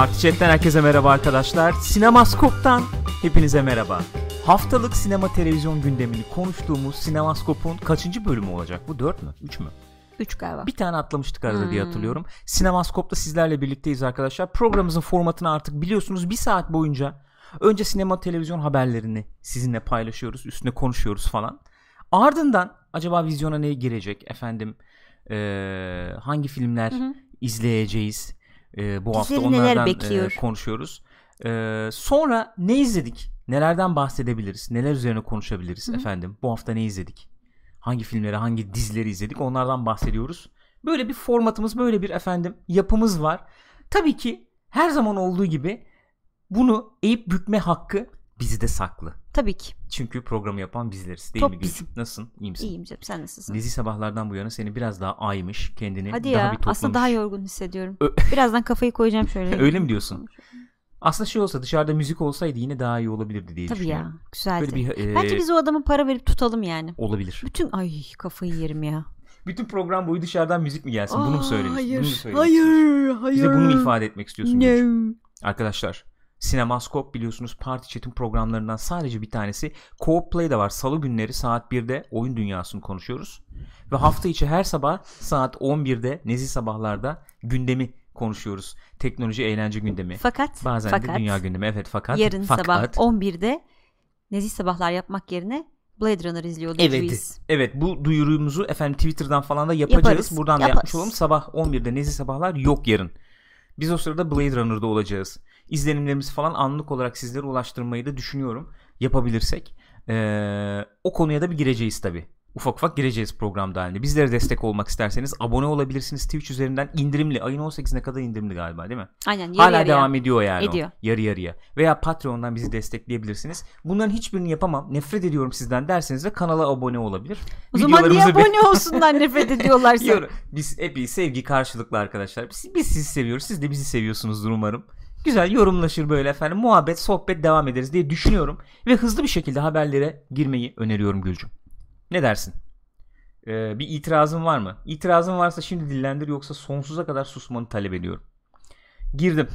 Parti Chat'ten herkese merhaba arkadaşlar. Sinemaskop'tan hepinize merhaba. Haftalık sinema televizyon gündemini konuştuğumuz Sinemaskop'un kaçıncı bölümü olacak? Bu 4 mü? 3 mü? 3 galiba. Bir tane atlamıştık arada Hmm. diye hatırlıyorum. Sinemaskop'ta sizlerle birlikteyiz arkadaşlar. Programımızın formatını artık biliyorsunuz. Bir saat boyunca önce sinema televizyon haberlerini sizinle paylaşıyoruz. Üstüne konuşuyoruz falan. Ardından acaba vizyona ne girecek efendim? eee, hangi filmler Hı hı. izleyeceğiz? Eee, bu hafta Bizleri neler onlardan bekliyor? eee, konuşuyoruz. Eee, sonra ne izledik? Nelerden bahsedebiliriz? Neler üzerine konuşabiliriz Hı hı. efendim? Bu hafta ne izledik? Hangi filmleri, hangi dizileri izledik? Onlardan bahsediyoruz. Böyle bir formatımız, böyle bir efendim yapımız var. Tabii ki her zaman olduğu gibi bunu eğip bükme hakkı bizde saklı. Tabii ki. Çünkü programı yapan bizleriz değil Top mi Gülcüm? bizim. Nasılsın? İyi misin? İyiyim canım sen nasılsın? Dizi sabahlardan bu yana seni biraz daha aymış kendini Hadi daha ya bir toplamış. aslında daha yorgun hissediyorum. Ö- Birazdan kafayı koyacağım şöyle. Öyle mi diyorsun? Aslında şey olsa dışarıda müzik olsaydı yine daha iyi olabilirdi diye Tabii düşünüyorum. ya güzeldi. Böyle bir e, Bence biz o adama para verip tutalım yani. olabilir. Bütün ay kafayı yerim ya. Bütün program boyu dışarıdan müzik mi gelsin? bunu mu Aa, söylemek? Hayır. Bunu mu hayır. Hayır. Bize bunu mu ifade etmek istiyorsun? Gülcüm? No. Arkadaşlar Sinemaskop biliyorsunuz Party Chat'in programlarından sadece bir tanesi. Co-op Play de var. Salı günleri saat 1'de oyun dünyasını konuşuyoruz. Ve hafta içi her sabah saat 11'de Nezih Sabahlar'da gündemi konuşuyoruz. Teknoloji eğlence gündemi. Fakat Bazen fakat de dünya gündemi. Evet fakat. yarın fakat, sabah 11'de nezih sabahlar yapmak yerine Blade Runner izliyor olacağız. Evet. Evet bu duyurumuzu efendim Twitter'dan falan da yapacağız. Yaparız, Buradan da yaparız. yapmış olalım. Sabah 11'de Nezih Sabahlar yok yarın. Biz o sırada Blade Runner'da olacağız. İzlenimlerimizi falan anlık olarak sizlere ulaştırmayı da düşünüyorum. Yapabilirsek. Ee, o konuya da bir gireceğiz tabi. Ufak ufak gireceğiz programda halinde. Bizlere destek olmak isterseniz abone olabilirsiniz Twitch üzerinden indirimli. Ayın 18'ine kadar indirimli galiba değil mi? Aynen yarı Hala yarıya. devam ediyor yani o. Ediyor. Yarı yarıya. Veya Patreon'dan bizi destekleyebilirsiniz. Bunların hiçbirini yapamam. Nefret ediyorum sizden derseniz de kanala abone olabilir. O zaman niye abone olsunlar nefret ediyorlarsa? Yor- Biz epey sevgi karşılıklı arkadaşlar. Biz, biz sizi seviyoruz. Siz de bizi seviyorsunuzdur umarım. Güzel yorumlaşır böyle efendim. Muhabbet, sohbet devam ederiz diye düşünüyorum. Ve hızlı bir şekilde haberlere girmeyi öneriyorum Gülcüm. Ne dersin? Ee, bir itirazın var mı? İtirazın varsa şimdi dillendir yoksa sonsuza kadar susmanı talep ediyorum. Girdim.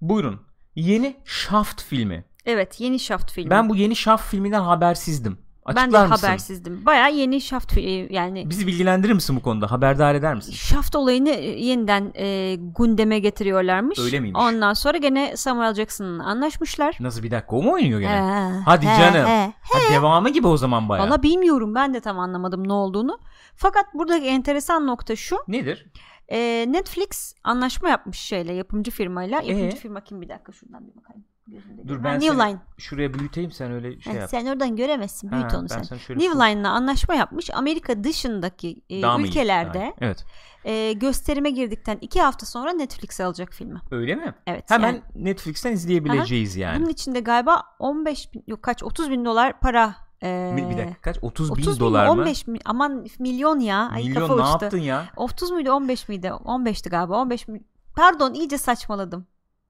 Buyurun. Yeni Shaft filmi. Evet yeni Shaft filmi. Ben bu yeni Shaft filminden habersizdim. Ben de Açıklar mısın? habersizdim. Baya yeni fi- yani Bizi bilgilendirir misin bu konuda? Haberdar eder misin? Shaft olayını yeniden e, gündeme getiriyorlarmış. Öyle miymiş? Ondan sonra gene Samuel Jackson'la anlaşmışlar. Nasıl bir dakika o mu oynuyor gene? He, Hadi he, canım. he. Ha, devamı gibi o zaman bayağı. Valla bilmiyorum ben de tam anlamadım ne olduğunu. Fakat buradaki enteresan nokta şu. Nedir? e, Netflix anlaşma yapmış şeyle yapımcı firmayla. Yapımcı Ee? firma kim bir dakika şuradan bir bakayım. Gözümde Dur ben Ha, seni New Line. şuraya büyüteyim sen öyle şey Ha, yap. sen oradan göremezsin. Büyüt Ha, onu sen. New Line'la anlaşma yapmış. Amerika dışındaki e, Daha ülkelerde Daha. Evet. e, gösterime girdikten iki hafta sonra Netflix alacak filmi. Öyle mi? Evet. Hemen yani Netflix'ten izleyebileceğiz yani. Bunun içinde galiba 15 bin, yok kaç 30 bin dolar para. e, Bir, bir dakika kaç? 30, 30 bin bin dolar mi? mı? 15 mi? Aman milyon ya. Ay Milyon kafa ne uçtu. yaptın ya? 30 muydu 15 miydi? 15'ti galiba. 15 mi? Pardon iyice saçmaladım.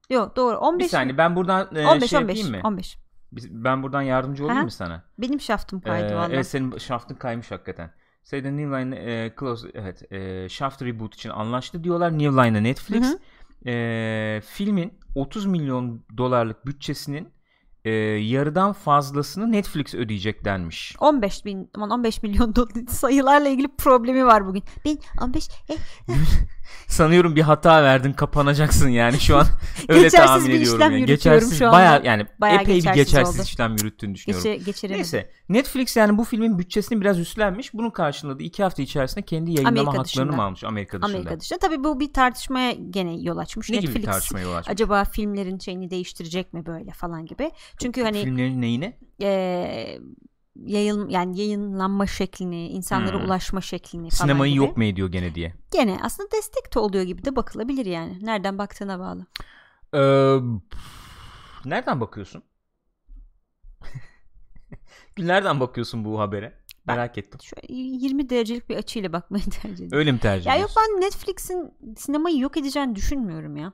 Yok doğru 15 Bir saniye ben buradan e, 15 şey 15 yapayım mı? 15. Biz- Ben buradan yardımcı olayım Aha. mı sana? Benim şaftım kaydı Ee, valla. evet senin şaftın kaymış hakikaten. Sayden New Line e, Close evet e, Shaft reboot için anlaştı diyorlar New Line'la Netflix. Hı hı. E, filmin 30 milyon dolarlık bütçesinin e, yarıdan fazlasını Netflix ödeyecek denmiş. 15 bin aman 15 milyon dolar sayılarla ilgili problemi var bugün. Ben 15 eh, Sanıyorum bir hata verdin kapanacaksın yani şu an öyle Geçersiz tahmin bir ediyorum. işlem yani. geçersiz, şu anda. Bayağı yani Bayağı epey bir geçersiz oldu. işlem yürüttüğünü düşünüyorum. geçe, geçirelim. Neyse Netflix yani bu filmin bütçesini biraz üstlenmiş. Bunun karşılığında iki hafta içerisinde kendi yayınlama Amerika haklarını dışında. mı almış Amerika dışında? Amerika dışında. Tabii bu bir tartışmaya gene yol açmış. Ne gibi Netflix bir tartışmaya yol açmış? acaba filmlerin şeyini değiştirecek mi böyle falan gibi. Çünkü hani Filmlerin neyine? eee yayın yani yayınlanma şeklini, insanlara Hmm. ulaşma şeklini falan Sinemayı gibi. yok mu ediyor gene diye. Gene aslında destek de oluyor gibi de bakılabilir yani. Nereden baktığına bağlı. Ee, nereden bakıyorsun? nereden bakıyorsun bu habere? Ben- Merak ettim. Şöyle 20 derecelik bir açıyla bakmayı tercih ediyorum. Öyle mi tercih Ya yok ediyorsun? ben Netflix'in sinemayı yok edeceğini düşünmüyorum ya.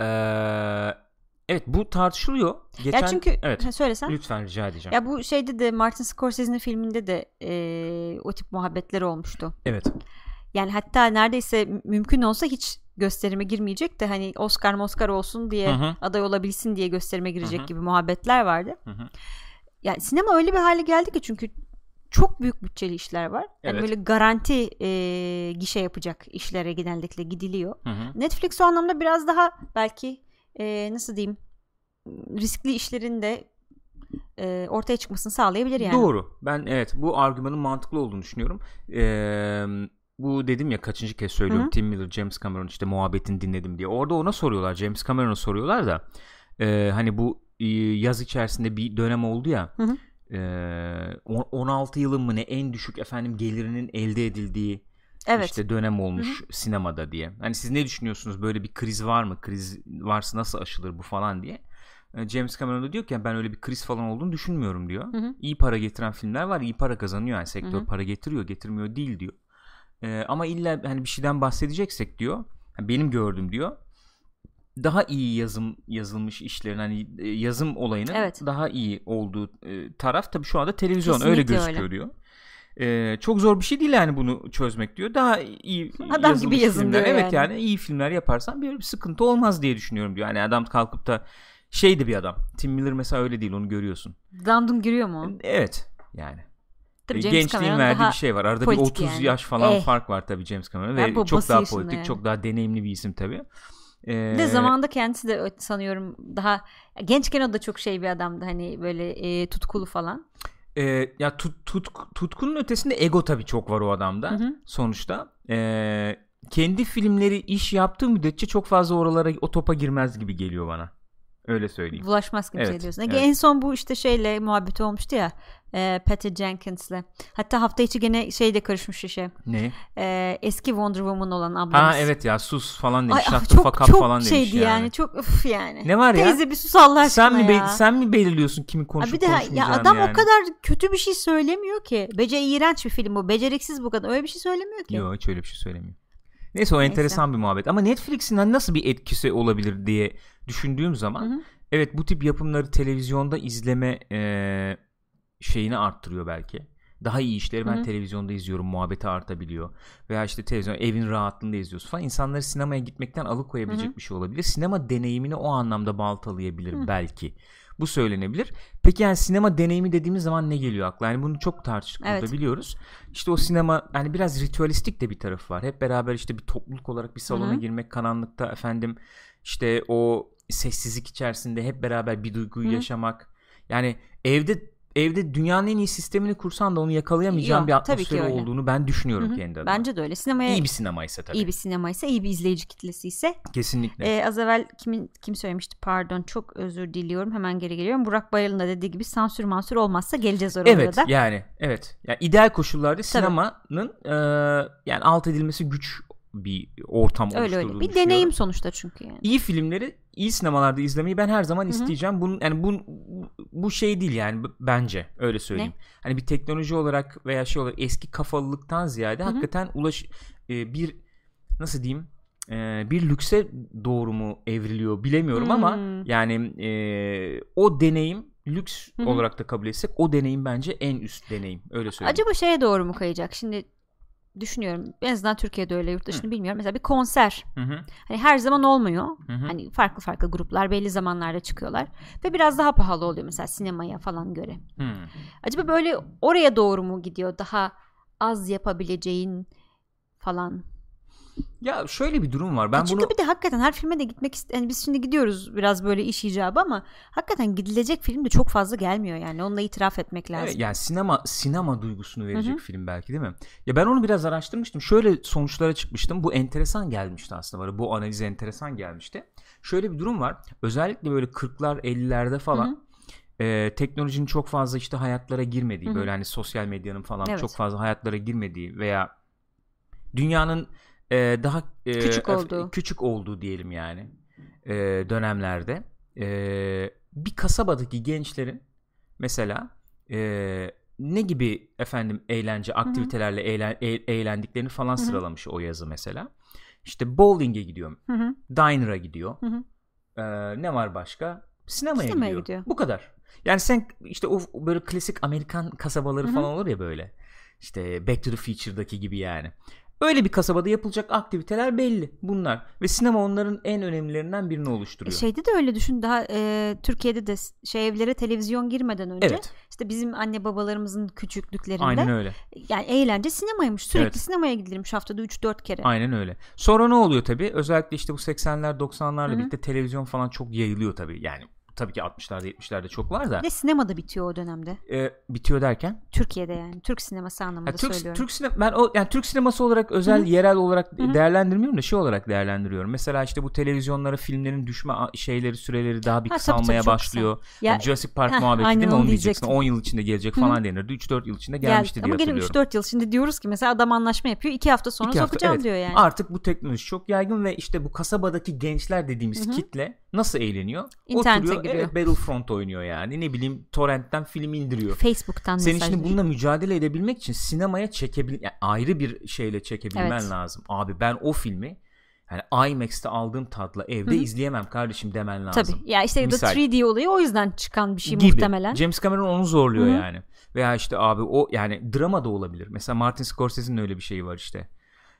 Ee, evet bu tartışılıyor. Geçen, ya çünkü evet. ha, söylesen. Lütfen rica edeceğim. Ya bu şeyde de Martin Scorsese'nin filminde de eee, o tip muhabbetler olmuştu. Evet. Yani hatta neredeyse mümkün olsa hiç gösterime girmeyecek de hani Oscar Oscar olsun diye Hı hı. aday olabilsin diye gösterime girecek Hı hı. gibi muhabbetler vardı. Hı hı. Yani sinema öyle bir hale geldi ki çünkü çok büyük bütçeli işler var. Yani Evet. böyle garanti e, gişe yapacak işlere genellikle gidiliyor. Hı hı. Netflix o anlamda biraz daha belki e, nasıl diyeyim riskli işlerin de e, ortaya çıkmasını sağlayabilir yani. Doğru. Ben evet bu argümanın mantıklı olduğunu düşünüyorum. Ee, bu dedim ya kaçıncı kez söylüyorum Hı hı. Tim Miller, James Cameron işte muhabbetini dinledim diye. Orada ona soruyorlar. James Cameron'a soruyorlar da e, hani bu e, yaz içerisinde bir dönem oldu ya. Hı hı. e, on- 16 yılın mı ne en düşük efendim gelirinin elde edildiği Evet. işte dönem olmuş sinemada diye. Hani siz ne düşünüyorsunuz? Böyle bir kriz var mı? Kriz varsa nasıl aşılır bu falan diye. E, James Cameron da diyor ki "Yani ben öyle bir kriz falan olduğunu düşünmüyorum diyor. Hı hı. İyi para getiren filmler var. iyi para kazanıyor yani sektör Hı hı. para getiriyor, getirmiyor değil diyor. E, ama illa hani bir şeyden bahsedeceksek diyor. benim gördüğüm diyor. Daha iyi yazım yazılmış işlerin hani e, yazım olayının Evet. daha iyi olduğu e, taraf tabii şu anda televizyon öyle Kesinlikle gözüküyor öyle. diyor. Ee, çok zor bir şey değil yani bunu çözmek diyor. Daha iyi Adam gibi yazın filmler. diyor Evet yani. yani. iyi filmler yaparsan bir, bir sıkıntı olmaz diye düşünüyorum diyor. Yani adam kalkıp da şeydi bir adam. Tim Miller mesela öyle değil onu görüyorsun. Dandum giriyor mu? Evet yani. Tabii E, James Gençliğin Cameron verdiği bir şey var. Arada bir politik 30 yani. yaş falan Eh. fark var tabii James Cameron ve çok daha politik, yani. çok daha deneyimli bir isim tabii. Ee, de zamanında kendisi de sanıyorum daha gençken o da çok şey bir adamdı hani böyle e, tutkulu falan. E, ya tut, tut, tutkunun ötesinde ego tabii çok var o adamda. Hı hı. sonuçta. Ee, kendi filmleri iş yaptığı müddetçe çok fazla oralara o topa girmez gibi geliyor bana. Öyle söyleyeyim. Bulaşmaz kimseye Evet, diyorsun. evet. En son bu işte şeyle muhabbeti olmuştu ya. E, Patty Jenkins'le. Hatta hafta içi gene şeyde karışmış işe. Ne? E, eski Wonder Woman olan ablamız. Ha evet ya sus falan demiş. Ay, ah, çok fuck up çok falan demiş şeydi yani. yani. Çok üf yani. Ne var ya? Teyze bir sus Allah aşkına Sen mi ya. sen mi belirliyorsun kimin Ha konuşup bir de ha- ya adam yani? o kadar kötü bir şey söylemiyor ki. Bece iğrenç bir film bu. Beceriksiz bu kadar. Öyle bir şey söylemiyor ki. Yok hiç öyle bir şey söylemiyor. Neyse o enteresan bir muhabbet. Ama Netflix'in hani nasıl bir etkisi olabilir diye düşündüğüm zaman Hı hı. evet bu tip yapımları televizyonda izleme e, şeyini arttırıyor belki. Daha iyi işleri ben Hı hı. televizyonda izliyorum. Muhabbeti artabiliyor. Veya işte televizyon evin rahatlığında izliyorsun falan. İnsanları sinemaya gitmekten alıkoyabilecek Hı hı. bir şey olabilir. Sinema deneyimini o anlamda baltalayabilir Hı. belki. Bu söylenebilir. Peki yani sinema deneyimi dediğimiz zaman ne geliyor akla? Yani bunu çok tartıştık Evet. burada biliyoruz. İşte o sinema yani biraz ritüelistik de bir tarafı var. Hep beraber işte bir topluluk olarak bir salona Hı hı. girmek, karanlıkta efendim işte o sessizlik içerisinde hep beraber bir duyguyu Hı hı. yaşamak. Yani evde evde dünyanın en iyi sistemini kursan da onu yakalayamayacağın Yok, bir tabii atmosferi olduğunu ben düşünüyorum Hı hı. kendi adıma. Bence de öyle. Sinemaya iyi bir sinemaysa tabii. iyi bir sinemaysa, iyi bir izleyici kitlesi ise Kesinlikle. Ee, az evvel kimin kim söylemişti pardon çok özür diliyorum hemen geri geliyorum. Burak Bayıl'ın da dediği gibi sansür mansür olmazsa geleceğiz oraya Evet da. yani evet. Yani ideal koşullarda sinemanın e, yani alt edilmesi güç bir ortam öyle öyle. Bir düşünüyorum. deneyim sonuçta çünkü yani. İyi filmleri iyi sinemalarda izlemeyi ben her zaman Hı hı. isteyeceğim. Bunun yani bu bu şey değil yani bence öyle söyleyeyim. Hani bir teknoloji olarak veya şey olarak eski kafalılıktan ziyade Hı hı. hakikaten ulaş e, bir nasıl diyeyim e, bir lükse doğru mu evriliyor bilemiyorum ama Hmm. yani e, o deneyim lüks Hı hı. olarak da kabul etsek o deneyim bence en üst deneyim öyle söyleyeyim. Acaba şeye doğru mu kayacak? Şimdi düşünüyorum. En azından Türkiye'de öyle yurt dışını bilmiyorum. Mesela bir konser. Hı hı, Hani her zaman olmuyor. hı hı. Hani farklı farklı gruplar belli zamanlarda çıkıyorlar. Ve biraz daha pahalı oluyor mesela sinemaya falan göre. Hı. Acaba böyle oraya doğru mu gidiyor? Daha az yapabileceğin falan. Ya şöyle bir durum var. Ben Ya çünkü bunu bir de hakikaten her filme de gitmek ist- yani biz şimdi gidiyoruz biraz böyle iş icabı ama hakikaten gidilecek film de çok fazla gelmiyor yani. Onunla itiraf etmek lazım. Evet, yani sinema sinema duygusunu verecek Hı hı. film belki değil mi? Ya ben onu biraz araştırmıştım. Şöyle sonuçlara çıkmıştım. Bu enteresan gelmişti aslında. Bu analiz enteresan gelmişti. Şöyle bir durum var. Özellikle böyle 40'lar 50'lerde falan e, teknolojinin çok fazla işte hayatlara girmediği Hı hı. böyle hani sosyal medyanın falan Evet. çok fazla hayatlara girmediği veya dünyanın e, daha e, Küçük olduğu. küçük olduğu diyelim yani e, dönemlerde e, bir kasabadaki gençlerin mesela e, ne gibi efendim eğlence aktivitelerle eğlen, e- eğlendiklerini falan Hı hı. sıralamış o yazı mesela. İşte bowling'e gidiyor, diner'a gidiyor. Ee, ne var başka? Sinemaya, Sinemaya gidiyor. gidiyor. Bu kadar. Yani sen işte o böyle klasik Amerikan kasabaları Hı hı. falan olur ya böyle. İşte Back to the Future'daki gibi yani. Öyle bir kasabada yapılacak aktiviteler belli bunlar ve sinema onların en önemlilerinden birini oluşturuyor. Şeyde de öyle düşün daha e, Türkiye'de de şey evlere televizyon girmeden önce evet. işte bizim anne babalarımızın küçüklüklerinde Aynen öyle. yani eğlence sinemaymış. Sürekli Evet. sinemaya gidilmiş haftada 3-4 kere. Aynen öyle. Sonra ne oluyor tabii? Özellikle işte bu 80'ler 90'larla Hı hı. birlikte televizyon falan çok yayılıyor tabii. Yani tabii ki 60'larda 70'lerde çok var da. De sinemada bitiyor o dönemde. E, bitiyor derken? Türkiye'de yani. Türk sineması anlamında Ha, Türk, söylüyorum. Türk sinema ben o yani Türk sineması olarak özel Hı hı. yerel olarak Hı hı. değerlendirmiyorum da şey olarak değerlendiriyorum. Mesela işte bu televizyonlara filmlerin düşme şeyleri süreleri daha bir Ha, kısalmaya tabii, başlıyor. Ya, Hani Jurassic Park heh, muhabbeti değil mi? onu diyeceksin. diyecektim. 10 yıl içinde gelecek falan denirdi. 3-4 yıl içinde gelmişti diye Ama hatırlıyorum. 3-4 yıl şimdi diyoruz ki mesela adam anlaşma yapıyor 2 hafta sonra İki hafta, sokacağım evet. diyor yani. Artık bu teknoloji çok yaygın ve işte bu kasabadaki gençler dediğimiz Hı hı. kitle nasıl eğleniyor? İnternete Oturuyor giriyor. evet Battlefront oynuyor yani. Ne bileyim torrentten film indiriyor. Facebook'tan Senin mesaj şimdi bununla mücadele edebilmek için sinemaya çekebil yani ayrı bir şeyle çekebilmen Evet. lazım. Abi ben o filmi yani IMAX'te aldığım tatla evde Hı hı. izleyemem kardeşim demen lazım. Tabii. Ya işte Misal. 3D olayı o yüzden çıkan bir şey gibi. muhtemelen. James Cameron onu zorluyor Hı hı. yani. Veya işte abi o yani drama da olabilir. Mesela Martin Scorsese'nin öyle bir şeyi var işte.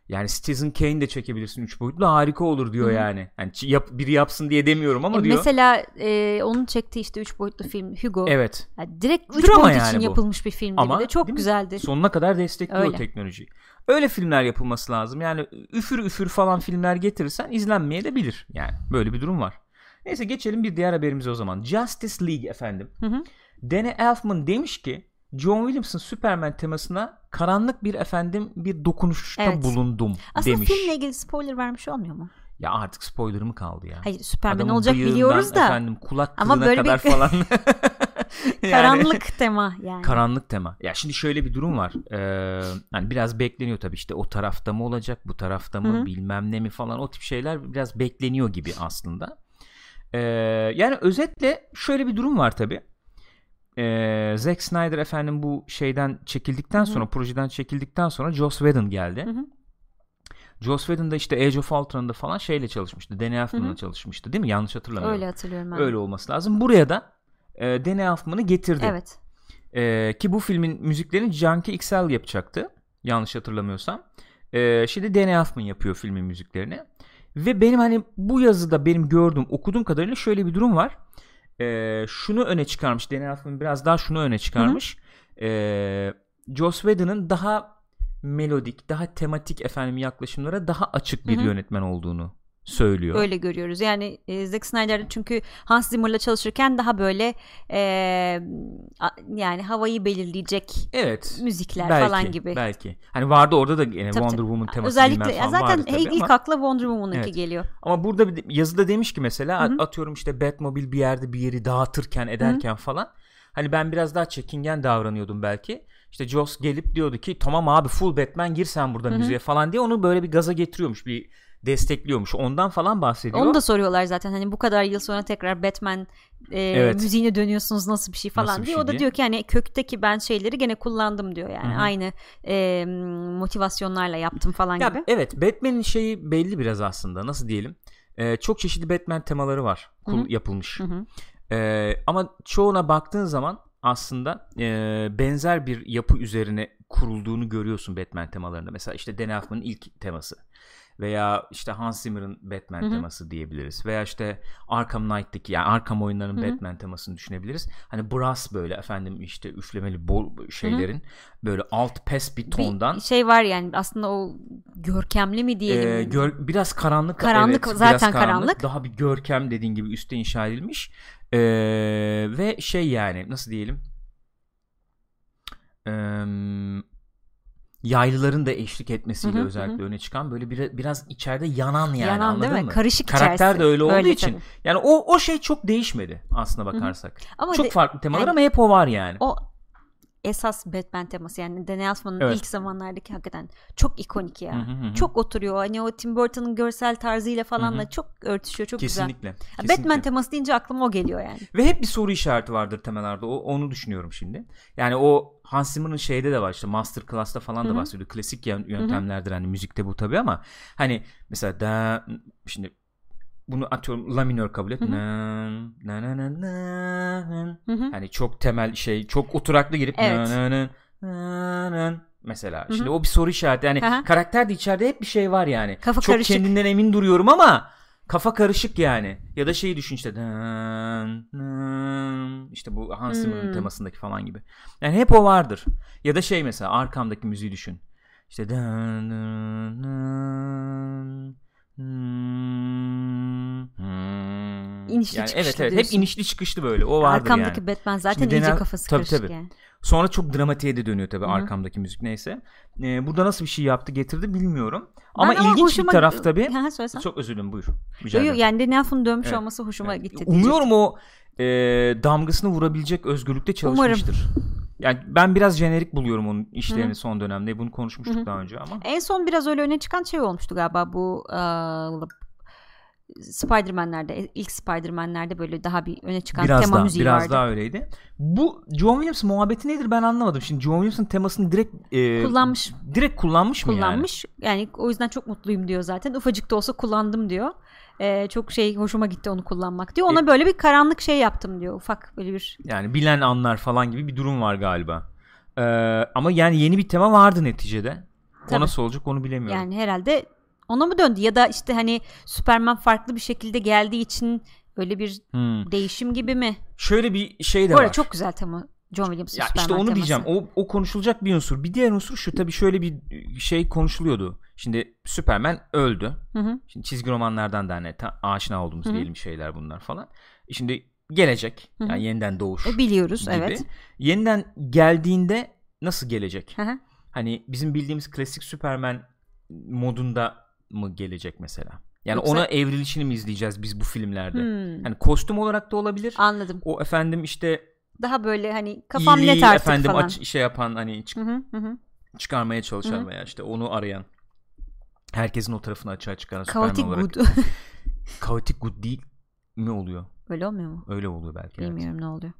Yani Citizen Kane de çekebilirsin 3 boyutlu harika olur diyor Hı hı. yani. yani yap, biri yapsın diye demiyorum ama E, diyor. Mesela e, onun çektiği işte 3 boyutlu film Hugo. Evet. Yani direkt 3 Drama boyut yani için bu. yapılmış bir filmdi Ama bir de. Çok güzeldi. Sonuna kadar destekliyor Öyle. teknolojiyi. Öyle filmler yapılması lazım. Yani üfür üfür falan filmler getirirsen izlenmeye de bilir. Yani böyle bir durum var. Neyse geçelim bir diğer haberimize o zaman. Justice League efendim. Hı hı. Danny Elfman demiş ki John Williams'ın Superman temasına karanlık bir efendim bir dokunuşta Evet. bulundum Aslında demiş. filmle ilgili spoiler vermiş olmuyor mu? Ya artık spoiler'ı mı kaldı ya? Hayır Superman Adamın olacak biliyoruz da efendim kulak Ama böyle bir- kadar falan. Yani- karanlık tema yani. Karanlık tema. Ya şimdi şöyle bir durum var. Ee, hani biraz bekleniyor tabii işte o tarafta mı olacak, bu tarafta mı, Hı hı. bilmem ne mi falan o tip şeyler biraz bekleniyor gibi aslında. Ee, yani özetle şöyle bir durum var tabii. Ee, Zack Snyder efendim bu şeyden çekildikten Hı hı. sonra, projeden çekildikten sonra Joss Whedon geldi. Hı hı. Joss Whedon da işte Age of Ultron'da falan şeyle çalışmıştı. Danny Elfman'la çalışmıştı değil mi? Yanlış hatırlamıyorum. Öyle hatırlıyorum ben. Öyle olması lazım. Buraya da e, Danny Elfman'ı getirdi. Evet. Ee, ki bu filmin müziklerini Junkie XL yapacaktı. Yanlış hatırlamıyorsam. Ee, şimdi Danny Elfman yapıyor filmin müziklerini. Ve benim hani bu yazıda benim gördüğüm, okuduğum kadarıyla şöyle bir durum var. Ee, şunu öne çıkarmış. Danny Elfman biraz daha şunu öne çıkarmış. Ee, Joss Whedon'ın daha melodik, daha tematik efendim yaklaşımlara daha açık bir Hı hı. yönetmen olduğunu söylüyor. Öyle görüyoruz. Yani e, Zack Snyder çünkü Hans Zimmer'la çalışırken daha böyle e, a- yani havayı belirleyecek Evet. müzikler belki, falan gibi. Belki. Hani vardı orada da yine Tabii, Wonder. Woman teması Özellikle falan zaten vardı tabii ilk ama- akla Wonder Woman'ınki Evet. geliyor. Ama burada bir yazıda demiş ki mesela Hı hı. atıyorum işte Batmobile bir yerde bir yeri dağıtırken ederken falan hani ben biraz daha çekingen davranıyordum belki. İşte Joss gelip diyordu ki tamam abi full Batman gir sen burada Hı hı. müziğe falan diye onu böyle bir gaza getiriyormuş bir destekliyormuş. Ondan falan bahsediyor. Onu da soruyorlar zaten hani bu kadar yıl sonra tekrar Batman e, Evet. müziğine dönüyorsunuz nasıl bir şey falan Nasıl diyor. şey o da diye. diyor ki hani kökteki ben şeyleri gene kullandım diyor yani Hı hı. aynı e, motivasyonlarla yaptım falan Ya gibi. evet Batman'in şeyi belli biraz aslında nasıl diyelim. Ee, çok çeşitli Batman temaları var kul- Hı hı. yapılmış. Hı hı. Ee, ama çoğuna baktığın zaman aslında e, benzer bir yapı üzerine kurulduğunu görüyorsun Batman temalarında. Mesela işte Dan Elfman'ın ilk teması veya işte Hans Zimmer'ın Batman Hı hı. teması diyebiliriz. Veya işte Arkham Knight'taki yani Arkham oyunlarının Hı hı. Batman temasını düşünebiliriz. Hani brass böyle efendim işte üflemeli bol şeylerin böyle alt pes bir tondan Bir şey var yani aslında o görkemli mi diyelim. ee, gör- biraz karanlık. Karanlık, evet, zaten biraz karanlık. Daha bir görkem dediğin gibi üstte inşa edilmiş. Ee, ve şey yani nasıl diyelim? Ee, yaylıların da eşlik etmesiyle Hı hı, özellikle hı. öne çıkan böyle bir, biraz içeride yanan yani Yanan anladın değil mi? mı? Karışık Karakter içerisi. de öyle olduğu Öyle için. tabii. Yani o o şey çok değişmedi aslına bakarsak. Ama çok de- farklı temalar yani ama hep o var yani. o esas Batman teması yani Danny Elfman'ın Evet. ilk zamanlardaki hakikaten çok ikonik ya. Hı hı hı. Çok oturuyor. Hani o Tim Burton'ın görsel tarzıyla falan Hı çok örtüşüyor. Çok güzel. kesinlikle. Ya kesinlikle. Batman teması deyince aklıma o geliyor yani. Ve hep bir soru işareti vardır temellerde. O, onu düşünüyorum şimdi. Yani o Hans Zimmer'ın şeyde de var işte Masterclass'ta falan da bahsediyor. Klasik yön- yöntemlerdir hani müzikte bu tabii ama hani mesela da şimdi bunu atıyorum la minör kabul et. Hı hı. Na, na, na, na, na. Hı hı. Hani çok temel şey çok oturaklı girip Evet. na, na, na, na, na, mesela. Hı hı. Şimdi o bir soru işareti. Yani Hı hı. karakterde içeride hep bir şey var yani. Kafa Çok karışık. kendinden emin duruyorum ama kafa karışık yani. Ya da şeyi düşün işte. Dın, dın, işte bu Hans Zimmer'ın Hmm. temasındaki falan gibi. Yani hep o vardır. Ya da şey mesela arkamdaki müziği düşün. İşte dın, dın, dın. İnişli yani çıkışlı evet evet hep inişli çıkışlı böyle. O vardır Arkamdaki yani. Batman zaten Şimdi iyice genel- kafası tabii, karışık tabii. yani. Sonra çok dramatiğe de dönüyor tabii Hı hı. arkamdaki müzik neyse. Ee, burada nasıl bir şey yaptı getirdi bilmiyorum. Ama Ben ilginç bir hoşuma- taraf tabii. Ha, söylesen. Çok özür dilerim buyur. Rica Yo, yo, ederim. yani Daniel'ın dönmüş Evet. olması hoşuma Evet. gitti. Umuyorum o e, damgasını vurabilecek özgürlükte çalışmıştır. Yani ben biraz jenerik buluyorum onun işlerini Hı. son dönemde. Bunu konuşmuştuk Hı hı. daha önce ama. En son biraz öyle öne çıkan şey olmuştu galiba bu eee, Spider-Man'lerde ilk Spider-Man'lerde böyle daha bir öne çıkan Biraz tema daha, müziği biraz vardı. daha öyleydi. Bu John Williams muhabbeti nedir ben anlamadım. Şimdi John Williams'ın temasını direkt e, Kullanmış. direkt kullanmış mı yani? kullanmış. Yani? o yüzden çok mutluyum diyor zaten. Ufacık da olsa kullandım diyor. Eee, çok şey hoşuma gitti onu kullanmak diyor. Ona E- böyle bir karanlık şey yaptım diyor. Ufak böyle bir Yani bilen anlar falan gibi bir durum var galiba. Ee, ama yani yeni bir tema vardı neticede. O Tabii. nasıl olacak onu bilemiyorum. yani herhalde ona mı döndü ya da işte hani Superman farklı bir şekilde geldiği için öyle bir Hmm. değişim gibi mi? Şöyle bir şey de Bu var. çok güzel tema John Williams'ın ya Superman işte onu teması. diyeceğim. O, o konuşulacak bir unsur. Bir diğer unsur şu tabii şöyle bir şey konuşuluyordu. Şimdi Superman öldü. Hı hı. Şimdi çizgi romanlardan da hani ta- aşina olduğumuz Hı hı. diyelim şeyler bunlar falan. Şimdi gelecek. Hı hı. Yani yeniden doğuş E, biliyoruz gibi. evet. Yeniden geldiğinde nasıl gelecek? Hı hı. Hani bizim bildiğimiz klasik Superman modunda mı gelecek mesela? Yani Yoksa- ona evrilişini mi izleyeceğiz biz bu filmlerde? Hmm. Hani kostüm olarak da olabilir. Anladım. O efendim işte Daha böyle hani kafam iyiliği net artık efendim falan. aç- şey yapan hani çık- Hı hı hı hı. çıkarmaya çalışan Hı hı. veya işte onu arayan herkesin o tarafını açığa çıkaran Chaotic Superman olarak. good. Chaotic good değil mi oluyor? Öyle olmuyor mu? Öyle oluyor belki. evet. Bilmiyorum ne oluyor.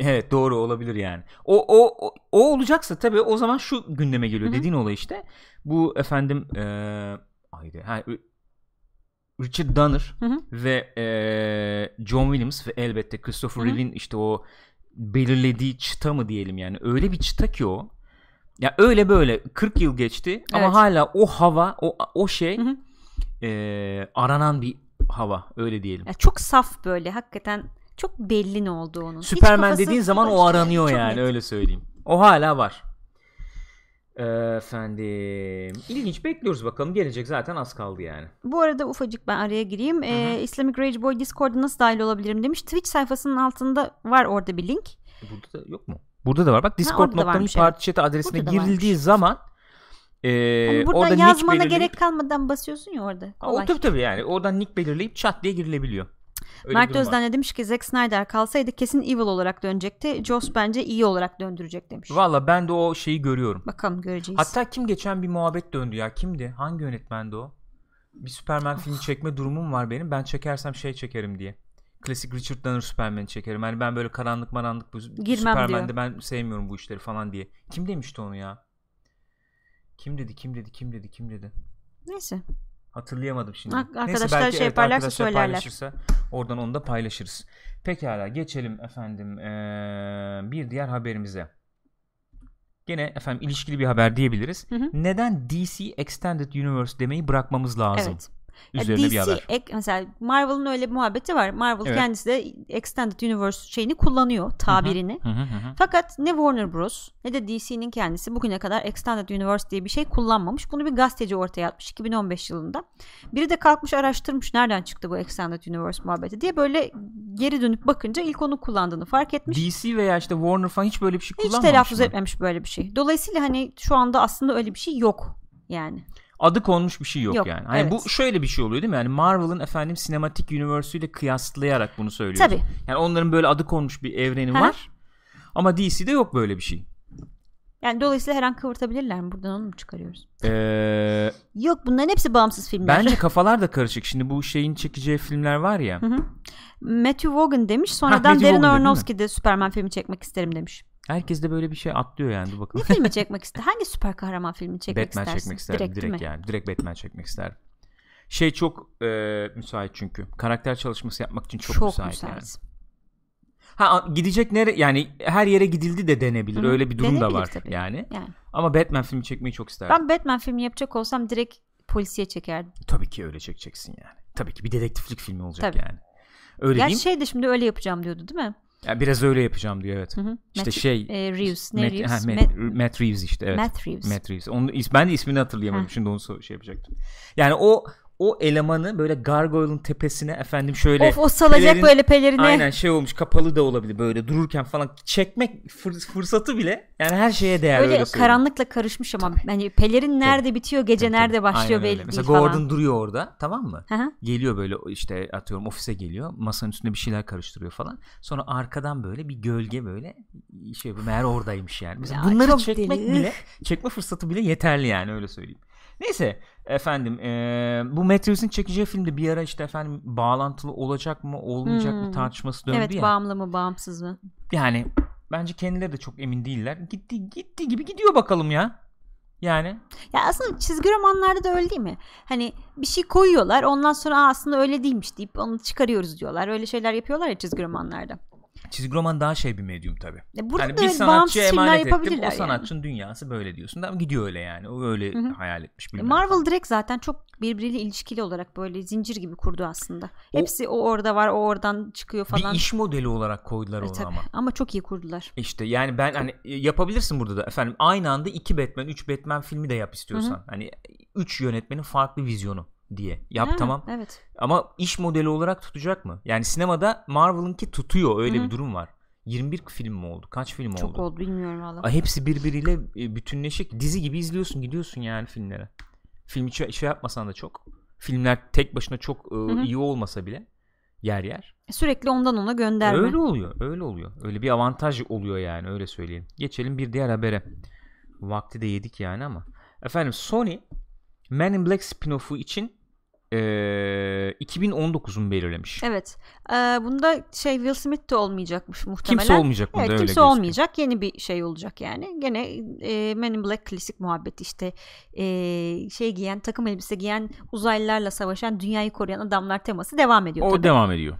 Evet doğru olabilir yani. O o o, o olacaksa tabii o zaman şu gündeme geliyor Hı hı. dediğin olay işte. Bu efendim eee haydi ha, Ri- Richard Donner Hı hı. ve eee, John Williams ve elbette Christopher. Reeve'in işte o belirlediği çıta mı diyelim yani öyle bir çıta ki o. Ya öyle böyle 40 yıl geçti ama Evet. hala o hava o o şey Hı hı. eee, aranan bir hava öyle diyelim. Ya çok saf böyle hakikaten çok belli ne olduğu onun. Hiç Superman kafası dediğin zaman o karışık. aranıyor Çok yani net. öyle söyleyeyim. O hala var. Efendim ilginç bekliyoruz bakalım gelecek zaten az kaldı yani. Bu arada ufacık ben araya gireyim. Ee, Islamic Rage Boy Discord'a nasıl dahil olabilirim demiş. Twitch sayfasının altında var orada bir link. Burada da yok mu? Burada da var. Bak discord.me parti chat adresine girildiği varmış. zaman e, burada orada yazmana nick belirleyip, gerek kalmadan basıyorsun ya orada. Ha, o Kolay. tabii tabii yani oradan nick belirleyip chat diye girilebiliyor. Öyle Mert. Özden de demiş ki Zack Snyder kalsaydı kesin evil olarak dönecekti. Joss bence iyi olarak döndürecek demiş. Valla ben de o şeyi görüyorum. Bakalım göreceğiz. Hatta kim geçen bir muhabbet döndü ya kimdi? Hangi yönetmendi o? Bir Superman filmi çekme durumum var benim. Ben çekersem şey çekerim diye. Klasik Richard Donner Superman'i çekerim. Yani ben böyle karanlık maranlık bu Superman'de diyor. ben sevmiyorum bu işleri falan diye. Kim demişti onu ya? Kim dedi kim dedi kim dedi kim dedi? Neyse. Hatırlayamadım şimdi. Ar- Neyse, arkadaşlar belki şey evet, arkadaşlar söylerler. paylaşırsa oradan onu da paylaşırız. Pekala geçelim efendim ee, bir diğer haberimize. Gene efendim ilişkili bir haber diyebiliriz. Hı hı. Neden DC Extended Universe demeyi bırakmamız lazım? Evet. Üzerine DC bir haber. ek, mesela Marvel'ın öyle bir muhabbeti var. Marvel Evet. kendisi de Extended Universe şeyini kullanıyor, tabirini. Hı hı hı hı. Fakat ne Warner Bros ne de DC'nin kendisi bugüne kadar Extended Universe diye bir şey kullanmamış. Bunu bir gazeteci ortaya atmış 2015 yılında. Biri de kalkmış araştırmış nereden çıktı bu Extended Universe muhabbeti diye böyle geri dönüp bakınca ilk onu kullandığını fark etmiş. DC veya işte Warner falan hiç böyle bir şey Hiç kullanmamış telaffuz mı? etmemiş böyle bir şey. Dolayısıyla hani şu anda aslında öyle bir şey yok yani. Adı konmuş bir şey yok, Yok, yani. Hani evet. bu şöyle bir şey oluyor değil mi? Yani Marvel'ın efendim sinematik universe ile kıyaslayarak bunu söylüyorsun. Tabii. Yani onların böyle adı konmuş bir evreni Hı var. Ama DC'de yok böyle bir şey. Yani dolayısıyla her an kıvırtabilirler mi? Buradan onu mu çıkarıyoruz? Ee, Yok bunların hepsi bağımsız filmler. bence kafalar da karışık. Şimdi bu şeyin çekeceği filmler var ya. Hı hı. Matthew Vaughan demiş. Sonradan Matthew Darren? Aronofsky de Superman filmi çekmek isterim demiş. Herkes de böyle bir şey atlıyor yani. Dur Ne bakalım. filmi çekmek ister? Hangi süper kahraman filmi çekmek Batman istersin? çekmek isterdim direkt, mi? yani. Direkt Batman çekmek isterdim. Şey çok e, müsait çünkü. Karakter çalışması yapmak için çok, Çok müsait, müsait. yani. Ha gidecek nere yani her yere gidildi de denebilir. Hı. Öyle bir durum da var tabii. yani. Yani. Ama Batman filmi çekmeyi çok isterdim. Ben Batman filmi yapacak olsam direkt polisiye çekerdim. Tabii ki öyle çekeceksin yani. Tabii ki bir dedektiflik filmi olacak Tabii. yani. Öyle Gerçi diyeyim. şey de şimdi öyle yapacağım diyordu değil mi? Ya biraz öyle yapacağım diyor evet. Hı hı. İşte Matt, şey e, Reeves. Ne Matt, Reeves? ha, Matt, Matt- Matt Reeves işte evet. Matt Reeves. Matt Reeves. Onun, is- ben de ismini hatırlayamadım. Ha. Şimdi onu şey yapacaktım. Yani o o elemanı böyle gargoyle'ın tepesine efendim şöyle Of o salacak pelerin- böyle pelerine. Aynen şey olmuş kapalı da olabilir böyle dururken falan çekmek fır- fırsatı bile yani her şeye değer öyle, Öyle karanlıkla karışmış ama hani pelerin nerede bitiyor gece Tabii, nerede tabii. başlıyor Aynen öyle. belli Mesela değil Gordon falan. duruyor orada tamam mı? Hı hı. Geliyor böyle işte atıyorum ofise geliyor masanın üstünde bir şeyler karıştırıyor falan. Sonra arkadan böyle bir gölge böyle şey. Meğer oradaymış yani. Mesela Ya bunları çekmek deli. bile çekme fırsatı bile yeterli yani öyle söyleyeyim. Neyse efendim eee, bu Matt Reeves'in çekeceği filmde bir ara işte efendim bağlantılı olacak mı olmayacak mı Hmm. tartışması döndü Evet ya. bağımlı mı bağımsız mı? Yani bence kendileri de çok emin değiller. Gitti gitti gibi gidiyor bakalım ya. Yani Ya aslında çizgi romanlarda da öyle değil mi? Hani bir şey koyuyorlar ondan sonra "Aa, aslında öyle değilmiş deyip onu çıkarıyoruz diyorlar. Öyle şeyler yapıyorlar ya çizgi romanlarda. Çizgi roman daha şey bir medyum tabii. E burada da bir bağımsız sanatçıya emanet ettim. O yani. sanatçının dünyası böyle diyorsun. Tamam gidiyor öyle yani. O öyle Hı hı. hayal etmiş E, bilmem. Marvel direkt zaten çok birbiriyle ilişkili olarak böyle zincir gibi kurdu aslında. O- Hepsi o orada var, o oradan çıkıyor falan. Bir iş modeli olarak koydular E, onu tabii. ama. Ama çok iyi kurdular. İşte yani ben hani e, yapabilirsin burada da efendim aynı anda iki Batman, üç Batman filmi de yap istiyorsan. Hani üç yönetmenin farklı vizyonu diye. Yap Ha, tamam. Evet. Ama iş modeli olarak tutacak mı? Yani sinemada Marvel'ınki tutuyor. Öyle Hı hı. bir durum var. 21 film mi oldu? Kaç film Çok oldu? oldu bilmiyorum valla. Hepsi birbiriyle e, bütünleşik. Dizi gibi izliyorsun gidiyorsun yani filmlere. Film hiç şey yapmasan da çok. Filmler tek başına çok e, hı. iyi olmasa bile yer yer. Sürekli ondan ona gönderme. Öyle oluyor. Öyle oluyor. Öyle bir avantaj oluyor yani öyle söyleyelim. Geçelim bir diğer habere. Vakti de yedik yani ama. Efendim Sony Men in Black spin-off'u için e, 2019'un belirlemiş. Evet. Ee, bunda şey Will Smith de olmayacakmış muhtemelen. Kimse olmayacak bunda Evet öyle kimse gözüküyor. olmayacak. Yeni bir şey olacak yani. Gene e, Men in Black klasik muhabbeti işte e, şey giyen takım elbise giyen uzaylılarla savaşan dünyayı koruyan adamlar teması devam ediyor. O tabii. devam ediyor.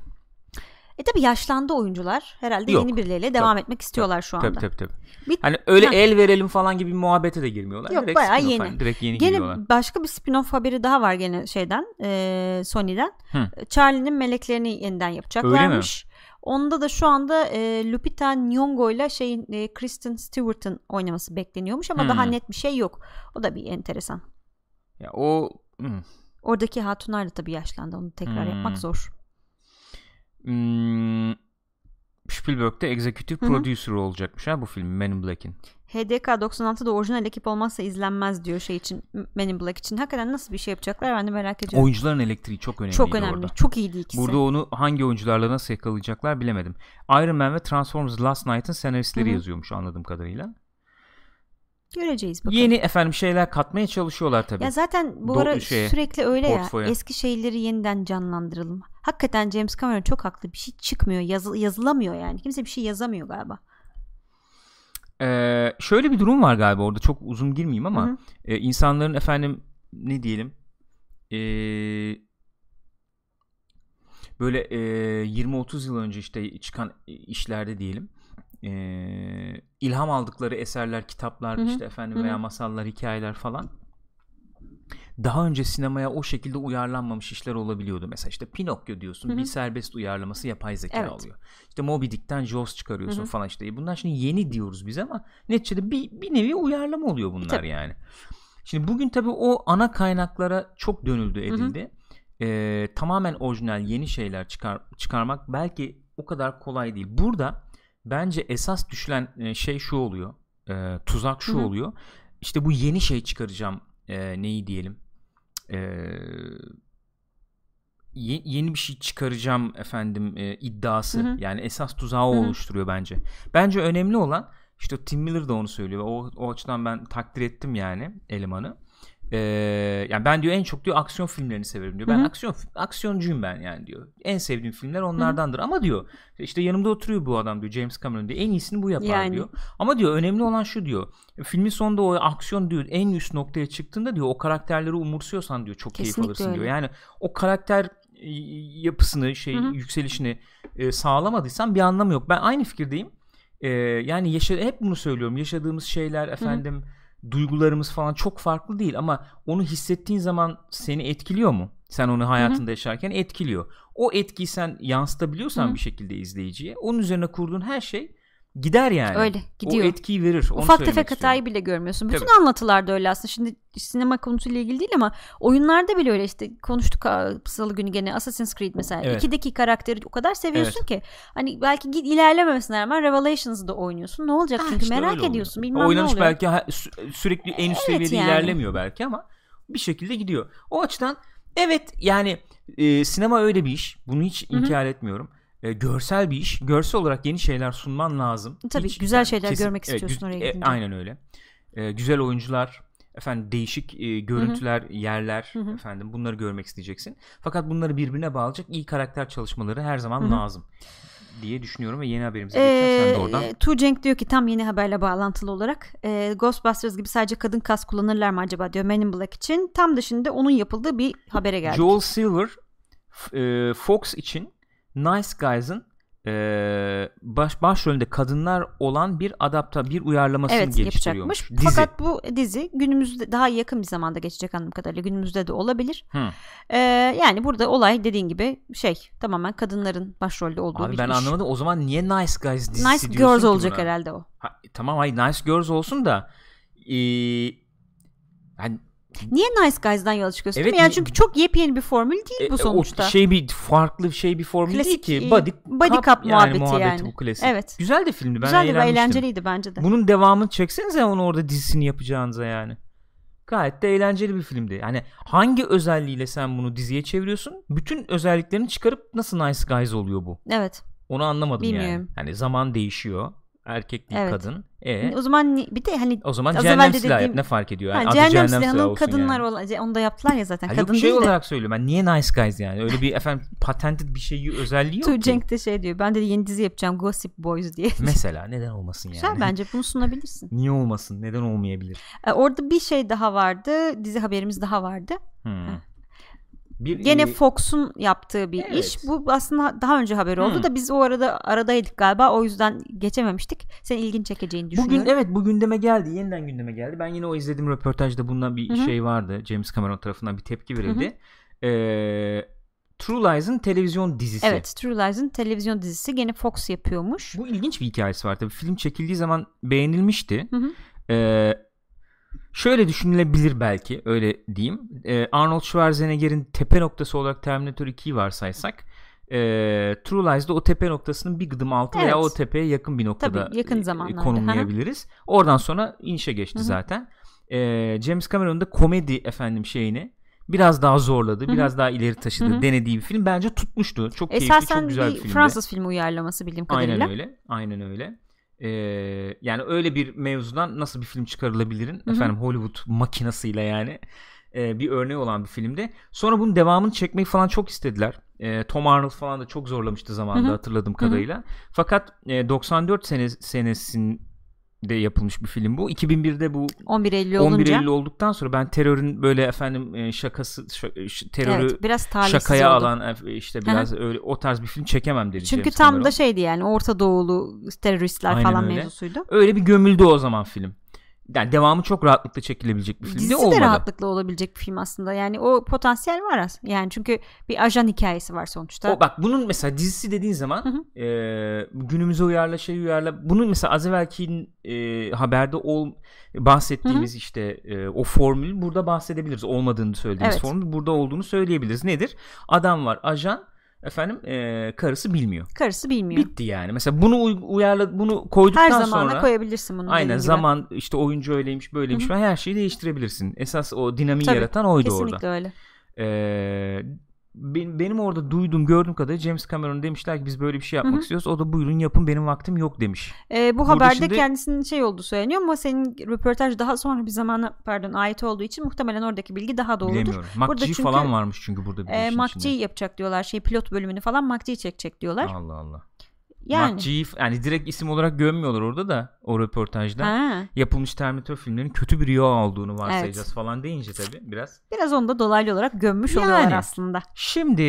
E tabi yaşlandı oyuncular. Herhalde Yok. yeni birileriyle devam etmek istiyorlar şu anda. Tabii tabii tabii. Bir- Hani öyle Heh. el verelim falan gibi bir muhabbete de girmiyorlar. Yok, direkt bayağı yeni. hani, direkt yeni Gene giriyorlar. başka bir spin-off haberi daha var gene şeyden e, Sony'den. Hı. Charlie'nin meleklerini yeniden yapacaklarmış. Onda da şu anda e, Lupita Nyong'o ile şeyin e, Kristen Stewart'ın oynaması bekleniyormuş ama Hmm. daha net bir şey yok. O da bir enteresan. Ya o hmm. Oradaki hatunlar da tabii yaşlandı. Onu tekrar Hmm. yapmak zor. Hmm, Spielberg'de executive Hı hı. producer olacakmış ha bu film Men in Black'in. HDK 96'da orijinal ekip olmazsa izlenmez diyor şey için Men in Black için. Hakikaten nasıl bir şey yapacaklar ben de merak ediyorum. Oyuncuların elektriği çok önemli. Çok önemli. Çok iyiydi ikisi. Burada onu hangi oyuncularla nasıl yakalayacaklar bilemedim. Iron Man ve Transformers Last Night'ın senaristleri Hı hı. yazıyormuş anladığım kadarıyla. Göreceğiz bakalım. Yeni efendim şeyler katmaya çalışıyorlar tabii. Ya zaten bu Do- ara şeye, sürekli öyle portföye. ya. Eski şeyleri yeniden canlandıralım. Hakikaten James Cameron çok haklı. Bir şey çıkmıyor. Yazı, yazılamıyor yani. Kimse bir şey yazamıyor galiba. Ee, şöyle bir durum var galiba orada çok uzun girmeyeyim ama e, insanların efendim ne diyelim e, böyle e, 20-30 yıl önce işte çıkan işlerde diyelim e, ilham aldıkları eserler, kitaplar Hı hı. işte efendim Hı hı. veya masallar, hikayeler falan daha önce sinemaya o şekilde uyarlanmamış işler olabiliyordu. Mesela işte Pinokyo diyorsun Hı hı. bir serbest uyarlaması yapay zeka Evet. alıyor. İşte Moby Dick'ten Jaws çıkarıyorsun Hı hı. falan işte. Bunlar şimdi yeni diyoruz biz ama neticede bir, bir nevi uyarlama oluyor bunlar Tabii. yani. Şimdi bugün tabii o ana kaynaklara çok dönüldü edildi. Ee, tamamen orijinal yeni şeyler çıkar, çıkarmak belki o kadar kolay değil. Burada bence esas düşülen e, şey şu oluyor. E, tuzak şu Hı hı. oluyor. İşte bu yeni şey çıkaracağım e, neyi diyelim. E, ye- yeni bir şey çıkaracağım efendim e, iddiası. Hı hı. Yani esas tuzağı o Hı hı. oluşturuyor bence. Bence önemli olan işte Tim Miller de onu söylüyor. O, o açıdan ben takdir ettim yani elemanı. Ee, yani ben diyor en çok diyor aksiyon filmlerini severim diyor. Ben Hı hı. aksiyon aksiyoncuyum ben yani diyor. En sevdiğim filmler onlardandır. Ama diyor işte yanımda oturuyor bu adam diyor James Cameron diyor. En iyisini bu yapar Yani. diyor. Ama diyor önemli olan şu diyor. Filmin sonunda o aksiyon diyor en üst noktaya çıktığında diyor o karakterleri umursuyorsan diyor çok keyif Kesinlikle alırsın öyle. diyor. Yani o karakter yapısını şey Hı hı. yükselişini e, sağlamadıysan bir anlamı yok. Ben aynı fikirdeyim. E, yani yaşa hep bunu söylüyorum. Yaşadığımız şeyler efendim duygularımız falan çok farklı değil ama onu hissettiğin zaman seni etkiliyor mu? Sen onu hayatında yaşarken etkiliyor. O etkiyi sen yansıtabiliyorsan Hı hı. bir şekilde izleyiciye onun üzerine kurduğun her şey gider yani. Öyle gidiyor. O etkiyi verir. Onu Ufak tefek istiyorum. hatayı bile görmüyorsun. Bütün Tabii. anlatılarda öyle aslında. Şimdi sinema konusuyla ilgili değil ama oyunlarda bile öyle işte konuştuk salı günü gene Assassin's Creed mesela. Evet. İkideki karakteri o kadar seviyorsun ki hani belki git ilerlememesine rağmen Revelations'da oynuyorsun. Ne olacak Ha, çünkü işte merak ediyorsun. Bilmem Oynanış ne oluyor. belki ha- sü- sürekli en üst Evet seviyede yani. ilerlemiyor belki ama bir şekilde gidiyor. O açıdan evet yani e, sinema öyle bir iş. Bunu hiç Hı hı. inkar etmiyorum. E, görsel bir iş. Görsel olarak yeni şeyler sunman lazım. Tabii, Hiç- güzel şeyler görmek evet, istiyorsun oraya e, gidince. aynen öyle. E, güzel oyuncular, efendim değişik e, görüntüler, yerler, Hı hı. efendim bunları görmek isteyeceksin. Fakat bunları birbirine bağlayacak iyi karakter çalışmaları her zaman Hı hı. lazım diye düşünüyorum ve yeni haberimize geçeceğim. Sen de oradan. Ee, Tu Cenk diyor ki tam yeni haberle bağlantılı olarak e, Ghostbusters gibi sadece kadın kas kullanırlar mı acaba diyor Men in Black için. Tam da şimdi onun yapıldığı bir habere geldi. Joel Silver e, Fox için Nice Guys'ın e, baş başrolünde kadınlar olan bir adapta bir uyarlamasını Evet geliştiriyormuş. yapacakmış. Dizi. Fakat bu dizi günümüzde daha yakın bir zamanda geçecek anladığım kadarıyla. Günümüzde de olabilir. Hı. Ee, yani burada olay dediğin gibi şey tamamen kadınların başrolde olduğu Abi bir ben iş. anlamadım. O zaman niye Nice Guys dizisi Nice Girls olacak buna? herhalde o. Ha, tamam hayır Nice Girls olsun da e, yani Niye Nice Guys'dan yola çıkıyorsun? Evet? Yani ni- çünkü çok yepyeni bir formül değil bu e, sonuçta. o şey bir farklı şey bir formül Klasik, değil ki. Body, body cup, cup yani muhabbeti muhabbeti yani. bu klasik. Evet. Güzel de filmdi. Ben Güzel de ve eğlenceliydi bence de. Bunun devamını çeksenize onu orada dizisini yapacağınıza yani. Gayet de eğlenceli bir filmdi. Yani hangi özelliğiyle sen bunu diziye çeviriyorsun? Bütün özelliklerini çıkarıp nasıl Nice Guys oluyor bu? Evet. Onu anlamadım yani. Bilmiyorum. Hani zaman değişiyor. Erkek değil Evet. kadın. E O zaman bir de hani o zaman cehennem silahı yap. dediğim- Ne fark ediyor? Yani adı cehennem, cehennem silahı kadınlar yani. olan onu da yaptılar ya zaten. Ha, Kadın şey değil de. olarak söylüyorum. Ben niye Nice Guys yani? Öyle bir efendim patented bir şeyi özelliği yok Tu ki. Cenk de şey diyor. Ben de yeni dizi yapacağım Gossip Boys diye. Mesela neden olmasın yani? Güzel bence bunu sunabilirsin. Niye olmasın? Neden olmayabilir? Ee, orada bir şey daha vardı. Dizi haberimiz daha vardı. Hmm. Bir, Gene e, Fox'un yaptığı bir evet. iş. Bu aslında daha önce haber oldu Hmm. da biz o arada aradaydık galiba. O yüzden geçememiştik. Senin ilgin çekeceğini düşünüyorum. Bugün evet bu gündeme geldi. Yeniden gündeme geldi. Ben yine o izlediğim röportajda bundan bir Hı hı. şey vardı. James Cameron tarafından bir tepki verildi. Ee, True Lies'ın televizyon dizisi. Evet, True Lies'ın televizyon dizisi gene Fox yapıyormuş. Bu ilginç bir hikayesi var tabii. Film çekildiği zaman beğenilmişti. Hı hı. Ee, şöyle düşünülebilir belki öyle diyeyim. Ee, Arnold Schwarzenegger'in tepe noktası olarak Terminator 2'yi varsaysak e, True Lies'de o tepe noktasının bir gıdım altı veya Evet. o tepeye yakın bir noktada Tabii, yakın e, zamanlarda. konumlayabiliriz. Oradan sonra inişe geçti Hı hı. zaten. Ee, James Cameron da komedi efendim şeyini biraz daha zorladı, Hı hı. biraz daha ileri taşıdı, Hı hı. denediği bir film bence tutmuştu. Çok keyifli, Esasen çok güzel bir bir filmdi. Fransız filmi uyarlaması bildiğim kadarıyla. Aynen öyle. Aynen öyle. Ee, yani öyle bir mevzudan nasıl bir film çıkarılabilirin hı. efendim Hollywood makinasıyla yani e, bir örneği olan bir filmde. Sonra bunun devamını çekmeyi falan çok istediler. E, Tom Arnold falan da çok zorlamıştı zamanında Hı hı. hatırladığım kadarıyla. Fakat e, 94 sene senesinde yapılmış bir film bu. 2001'de bu 11 Eylül 11 olunca. Eylül olduktan sonra ben terörün böyle efendim e, şakası şa- ş- terörü evet, biraz şakaya oldu. alan e, işte biraz öyle o tarz bir film çekemem dedi Çünkü James tam Cameron. da şeydi yani Orta Doğulu teröristler Aynen falan öyle. mevzusuydu. Öyle bir gömüldü o zaman film. Yani devamı çok rahatlıkla çekilebilecek bir film de Dizisi olmadı. de rahatlıkla olabilecek bir film aslında. Yani o potansiyel var aslında. Yani çünkü bir ajan hikayesi var sonuçta. O, bak bunun mesela dizisi dediğin zaman Hı e, günümüze uyarla şey uyarla bunun mesela az evvelki e, haberde ol, bahsettiğimiz işte e, o formül burada bahsedebiliriz. Olmadığını söylediğimiz Evet. formül burada olduğunu söyleyebiliriz. Nedir? Adam var ajan efendim e, karısı bilmiyor. Karısı bilmiyor. Bitti yani. Mesela bunu uy- uyarla bunu koyduktan Her zamana sonra koyabilirsin bunu. Aynen zaman işte oyuncu öyleymiş böyleymiş Hı hı. falan her şeyi değiştirebilirsin. Esas o dinamiği Tabii, yaratan oydu Kesinlikle orada. öyle. Ee, benim, orada duyduğum gördüğüm kadarıyla James Cameron demişler ki biz böyle bir şey yapmak Hı hı. istiyoruz. O da buyurun yapın benim vaktim yok demiş. Ee, bu Burada haberde şimdi- kendisinin şey olduğu söyleniyor ama senin röportaj daha sonra bir zamana pardon ait olduğu için muhtemelen oradaki bilgi daha doğrudur. Bilemiyorum. McGee çünkü- falan varmış çünkü burada bir McGee içinde. yapacak diyorlar. Şey pilot bölümünü falan McGee çekecek diyorlar. Allah Allah. Yani. McGee yani direkt isim olarak gömmüyorlar orada da o röportajda. Ha, Yapılmış Terminator filmlerinin kötü bir rüya olduğunu varsayacağız falan deyince tabii biraz. biraz onu da dolaylı olarak gömmüş Yani. oluyorlar aslında. Şimdi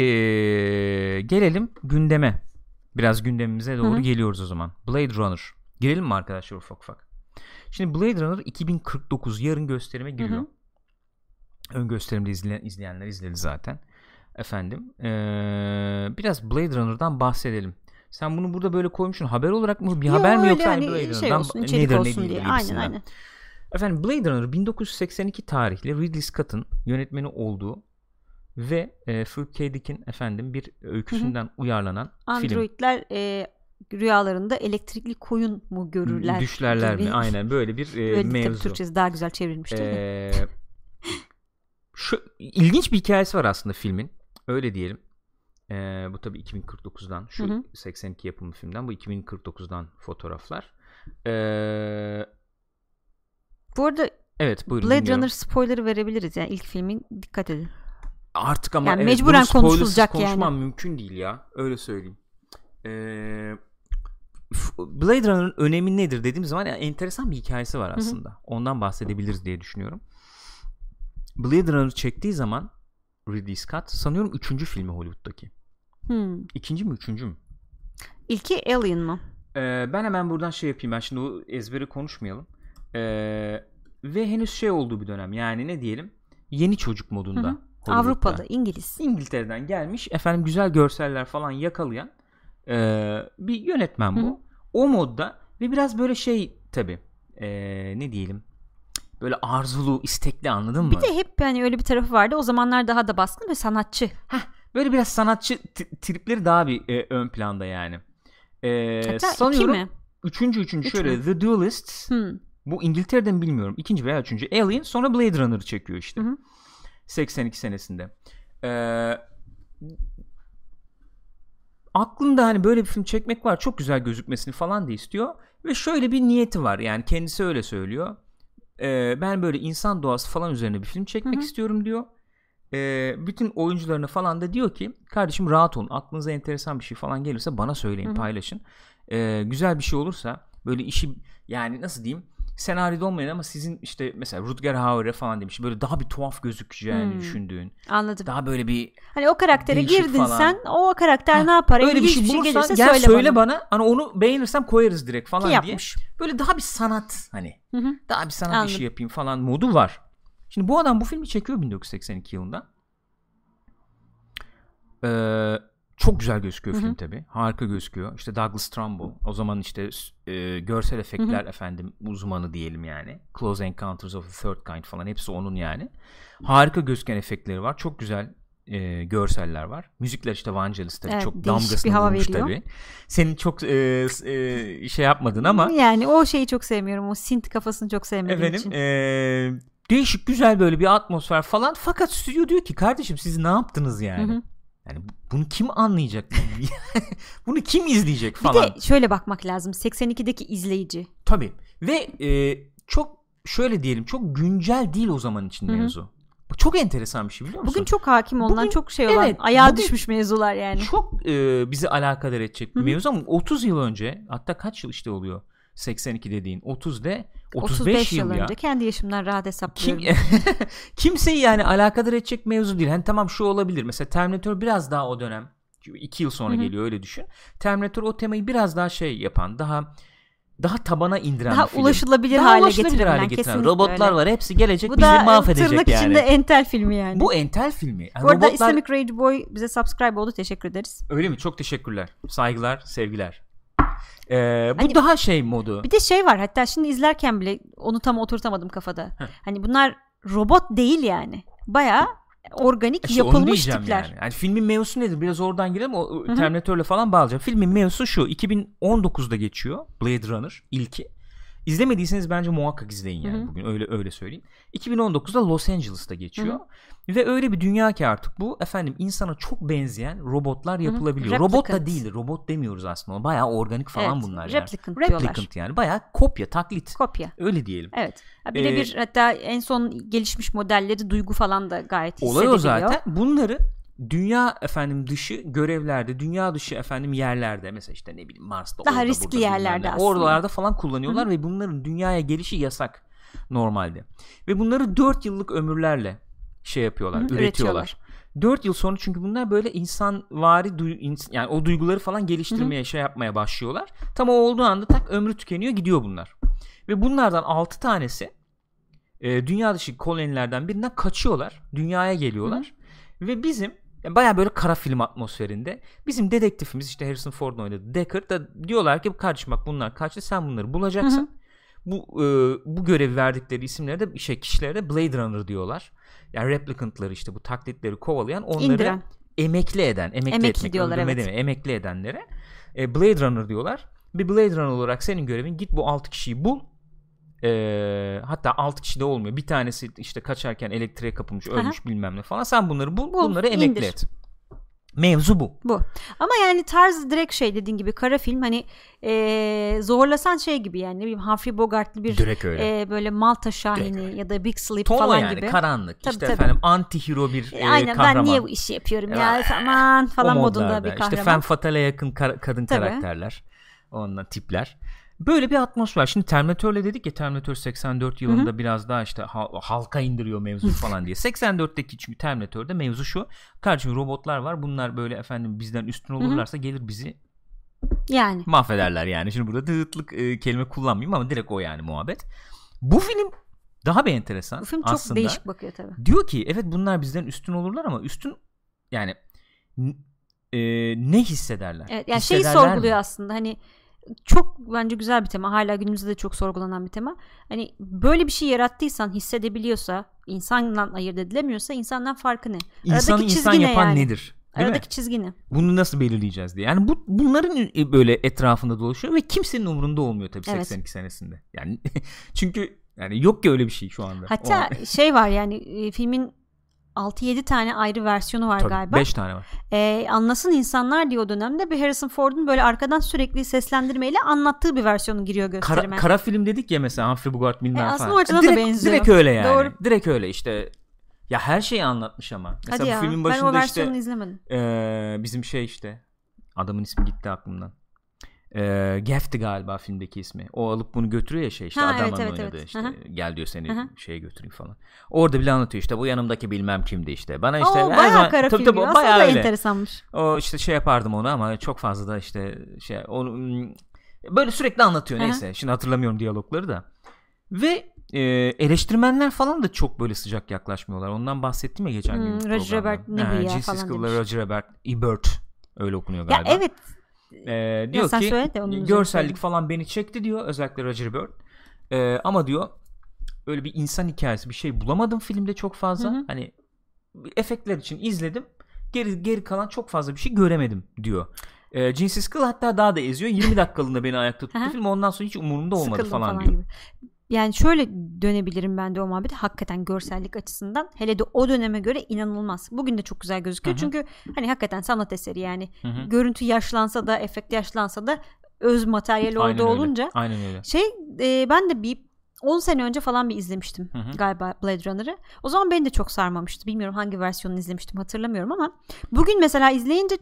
gelelim gündeme. Biraz gündemimize doğru Hı hı. geliyoruz o zaman. Blade Runner. Girelim mi arkadaşlar ufak ufak? Şimdi Blade Runner 2049 yarın gösterime giriyor. Hı Ön gösterimde izleyen, izleyenler izledi zaten. Efendim. ee, biraz Blade Runner'dan bahsedelim. Sen bunu burada böyle koymuşsun. Haber olarak mı? Bir Yo, haber mi yoksa hani Blade şey içerik nedir, ne olsun değildir diye. Aynen aynen. Efendim Blade Runner 1982 tarihli Ridley Scott'ın yönetmeni olduğu ve e, Philip K. Dick'in efendim bir öyküsünden uyarlanan film. Androidler e, rüyalarında elektrikli koyun mu görürler? Düşlerler gibi. mi? Aynen böyle bir e, Böyle mevzu. Türkçesi daha güzel çevrilmiştir. Ee, şu ilginç bir hikayesi var aslında filmin. Öyle diyelim. Ee, bu tabii 2049'dan şu Hı hı. 82 yapımı filmden bu 2049'dan fotoğraflar. Ee, Bu arada evet buyurun Blade dinliyorum. Runner spoiler'ı verebiliriz. Yani ilk filmin dikkat edin. Artık ama Yani evet, mecburen konuşulacak yani. konuşmam mümkün değil ya. Öyle söyleyeyim. Ee, Blade Runner'ın önemi nedir dediğim zaman yani enteresan bir hikayesi var aslında. Ondan bahsedebiliriz diye düşünüyorum. Blade Runner çektiği zaman Ridley Scott sanıyorum üçüncü filmi Hollywood'daki. Hmm. İkinci mi üçüncü mü? İlki Alien mı? Ee, ben hemen buradan şey yapayım. Ben şimdi o ezberi konuşmayalım. Ee, ve henüz şey olduğu bir dönem. Yani ne diyelim? Yeni çocuk modunda. Hı hı. Avrupa'da, İngiliz. İngiltere'den gelmiş efendim güzel görseller falan yakalayan e, bir yönetmen bu. Hı hı. O modda ve biraz böyle şey tabi ne diyelim böyle arzulu istekli anladın mı? Bir de hep hani öyle bir tarafı vardı. O zamanlar daha da baskın ve sanatçı. Böyle biraz sanatçı tripleri daha bir e, ön planda yani. E, Hatta sanıyorum iki mi? üçüncü üçüncü Üç şöyle mü? The Duelists Hmm. bu İngiltere'den bilmiyorum. ikinci veya üçüncü Alien sonra Blade Runner'ı çekiyor işte. Hı hı. 82 senesinde. Ee, aklında hani böyle bir film çekmek var. Çok güzel gözükmesini falan da istiyor. Ve şöyle bir niyeti var. Yani kendisi öyle söylüyor. Ee, ben böyle insan doğası falan üzerine bir film çekmek Hı hı. istiyorum diyor. Ee, bütün oyuncularına falan da diyor ki kardeşim rahat olun. Aklınıza enteresan bir şey falan gelirse bana söyleyin Hı hı. paylaşın. Ee, güzel bir şey olursa böyle işi yani nasıl diyeyim senaryoda olmayan ama sizin işte mesela Rutger Hauer'e falan demiş böyle daha bir tuhaf gözükeceğini Hmm. düşündüğün Anladım. daha böyle bir Hani o karaktere girdin falan. sen o karakter Ha, ne yapar? öyle bir İlginç şey bulursan gelirse gel söyle, söyle, bana. bana. hani onu beğenirsem koyarız direkt falan Ki diye yapmış. böyle daha bir sanat hani Hı hı. daha bir sanat Anladım. işi yapayım falan modu var. Şimdi bu adam bu filmi çekiyor 1982 yılında. Ee, çok güzel gözüküyor Hı hı. film tabi. Harika gözüküyor. İşte Douglas Trumbull. O zaman işte e, görsel efektler efendim uzmanı diyelim yani. Close Encounters of the Third Kind falan hepsi onun yani. Harika gözüken efektleri var. Çok güzel e, görseller var. Müzikler işte Vangelis tabii Evet, çok damgasını vurmuş tabii. Senin çok e, e, şey yapmadın ama Yani o şeyi çok sevmiyorum. O synth kafasını çok sevmediğim Efendim için. eee, değişik güzel böyle bir atmosfer falan fakat stüdyo diyor ki kardeşim siz ne yaptınız yani? Hı hı. Yani bu- bunu kim anlayacak? bunu kim izleyecek Bir falan? de şöyle bakmak lazım. 82'deki izleyici. Tabii. Ve eee, çok şöyle diyelim çok güncel değil o zaman için Hı hı. mevzu. Bu Çok enteresan bir şey biliyor musun? Bugün çok hakim olunan, Bugün- çok şey olan, evet, ayağa düşmüş mevzular yani. çok eee, bizi alakadar edecek bir Hı hı. mevzu ama 30 yıl önce hatta kaç yıl işte oluyor? 82 dediğin 30 de 35, 35 yıl yıl ya. önce kendi yaşımdan rahat Kim hesaplıyorum. kimseyi yani alakadar edecek mevzu değil. Hani tamam şu olabilir. Mesela Terminator biraz daha o dönem iki yıl sonra Hı hı. geliyor öyle düşün. Terminator o temayı biraz daha şey yapan, daha daha tabana indiren Daha bir film. ulaşılabilir Daha hale ulaşılabilir getirebilen, hale getiren. Robotlar öyle. var. Hepsi gelecek Bu bizi da mahvedecek tırnak yani. içinde entel filmi yani. Bu entel filmi. Yani Bu arada robotlar... Islamic Rage Boy bize subscribe oldu. Teşekkür ederiz. Öyle mi? Çok teşekkürler. Saygılar, sevgiler. Ee, bu Hani- daha şey modu. Bir de şey var hatta şimdi izlerken bile onu tam oturtamadım kafada. Heh. Hani bunlar robot değil yani. Bayağı organik İşte onu yapılmış tipler. Yani. yani filmin mevzusu nedir? Biraz oradan girelim. O hı. Terminator'la falan bağlayacağım. Filmin mevzusu şu. 2019'da geçiyor. Blade Runner ilki. İzlemediyseniz bence muhakkak izleyin yani Hı hı. bugün öyle öyle söyleyeyim. 2019'da Los Angeles'ta geçiyor. Ve öyle bir dünya ki artık bu efendim insana çok benzeyen robotlar yapılabiliyor. Robot da değil. Robot demiyoruz aslında. Bayağı organik falan Evet, bunlar yani. replicant diyorlar. Replicant yani. Bayağı kopya, taklit. Kopya. Öyle diyelim. Evet. Birebir hatta en son gelişmiş modelleri duygu falan da gayet Olay hissediliyor. o zaten. Bunları dünya efendim dışı görevlerde, dünya dışı efendim yerlerde mesela işte ne bileyim Mars'ta Daha orada, riskli burada, yerlerde aslında. Oralarda falan kullanıyorlar ve bunların dünyaya gelişi yasak normalde. Ve bunları 4 yıllık ömürlerle şey yapıyorlar, Hı, üretiyorlar. üretiyorlar. 4 yıl sonra çünkü bunlar böyle insanvari yani o duyguları falan geliştirmeye şey yapmaya başlıyorlar. Tam o olduğu anda tak ömrü tükeniyor gidiyor bunlar. Ve bunlardan 6 tanesi e, dünya dışı kolonilerden birinden kaçıyorlar. Dünyaya geliyorlar. Ve bizim yani baya böyle kara film atmosferinde bizim dedektifimiz işte Harrison Ford'un oynadığı Deckard da diyorlar ki kardeşim bak bunlar kaçtı sen bunları bulacaksın. Bu e, bu görevi verdikleri isimlere de şey kişilere de Blade Runner diyorlar. Yani replicantları işte bu taklitleri kovalayan onları İndiren. emekli eden, emekli, Emekli etmek, diyorlar, evet. deme, emekli edenlere e, Blade Runner diyorlar. Bir Blade Runner olarak senin görevin git bu 6 kişiyi bul. E, hatta 6 kişi de olmuyor. Bir tanesi işte kaçarken elektriğe kapılmış, Aha. ölmüş bilmem ne falan. Sen bunları bul, Bul, bunları emekli indir. et. Mevzu bu. Bu. Ama yani tarz direkt şey dediğin gibi kara film hani eee, zorlasan şey gibi yani ne bileyim Humphrey Bogart'lı bir eee, böyle Malta Şahini ya da Big Sleep Ton o falan yani gibi. karanlık. Tabii, işte tabii. efendim anti-hero bir E, e, Aynen kahraman. ben niye bu işi yapıyorum ya aman falan modunda bir kahraman. İşte femme fatale'e yakın kar- kadın Tabii. karakterler. Onunla tipler. Böyle bir atmosfer. Şimdi Terminator'le dedik ya Terminator 84 yılında biraz daha işte ha- halka indiriyor mevzu falan diye. 84'teki çünkü Terminator'da mevzu şu. Kardeşim robotlar var. Bunlar böyle efendim bizden üstün olurlarsa gelir bizi Yani mahvederler yani. Şimdi burada dığıtlık e, kelime kullanmayayım ama direkt o yani muhabbet. Bu film daha bir enteresan. bu film çok aslında. değişik bakıyor tabii. Diyor ki evet bunlar bizden üstün olurlar ama üstün yani e, ne hissederler? Evet, yani şeyi Hissederler mi? sorguluyor aslında hani çok bence güzel bir tema hala günümüzde de çok sorgulanan bir tema. Hani böyle bir şey yarattıysan hissedebiliyorsa insandan ayırt edilemiyorsa insandan farkı ne? İnsanı Aradaki insan ne yapan yani? nedir? Değil Aradaki mi? çizgi ne? Bunu nasıl belirleyeceğiz diye. Yani bu bunların e, böyle etrafında dolaşıyor ve kimsenin umurunda olmuyor tabii Evet. 82 senesinde. Yani çünkü yani yok ki öyle bir şey şu anda. Hatta şey var yani e, filmin 6-7 tane ayrı versiyonu var galiba. 5 tane var. Ee, anlasın insanlar diyor o dönemde bir Harrison Ford'un böyle arkadan sürekli seslendirmeyle anlattığı bir versiyonu giriyor Kara, gösterime. kara film dedik ya mesela Humphrey Bogart bilmem E, falan. aslında o açıdan da benziyor. Direkt öyle yani. Doğru. Direkt öyle işte. Ya her şeyi anlatmış ama. Mesela Hadi ya filmin ben başında o işte versiyonu izlemedim. Ee, bizim şey işte adamın ismi gitti aklımdan. Ee, Gef'ti galiba filmdeki ismi. O alıp bunu götürüyor ya şey işte Ha, adamın evet, evet, oynadığı evet. işte hı. gel diyor seni hı. şeye götüreyim falan. Orada bile anlatıyor işte bu yanımdaki bilmem kimdi işte. Bana işte Oo, bayağı zaman- kara tabii tabii, Aslında bayağı da öyle. enteresanmış. O işte şey yapardım onu ama çok fazla da işte şey onu hmm, böyle sürekli anlatıyor hı. neyse. Şimdi hatırlamıyorum diyalogları da. Ve e, eleştirmenler falan da çok böyle sıcak yaklaşmıyorlar. Ondan bahsettim ya geçen Hmm, gün Roger programda. Ebert ne bu ya falan demiş. Roger Ebert, Ebert öyle okunuyor Ya galiba. evet Ee, diyor sen ki görsellik falan beni çekti diyor özellikle Roger Ebert. Ee, ama diyor öyle bir insan hikayesi bir şey bulamadım filmde çok fazla. Hı hı. Hani efektler için izledim. Geri geri kalan çok fazla bir şey göremedim diyor. Ee, Gene Siskel hatta daha da eziyor. 20 dakikalığında beni ayakta tuttu film. Ondan sonra hiç umurumda olmadı sıkıldım falan, falan, diyor. gibi. Yani şöyle dönebilirim ben de o muhabbete hakikaten görsellik açısından hele de o döneme göre inanılmaz. Bugün de çok güzel gözüküyor Hı hı. çünkü hani hakikaten sanat eseri yani Hı hı. görüntü yaşlansa da efekt yaşlansa da öz materyal Aynen orada öyle. olunca Aynen öyle. şey e, ben de bir 10 sene önce falan bir izlemiştim Hı hı. galiba Blade Runner'ı. O zaman beni de çok sarmamıştı. Bilmiyorum hangi versiyonunu izlemiştim hatırlamıyorum ama bugün mesela izleyince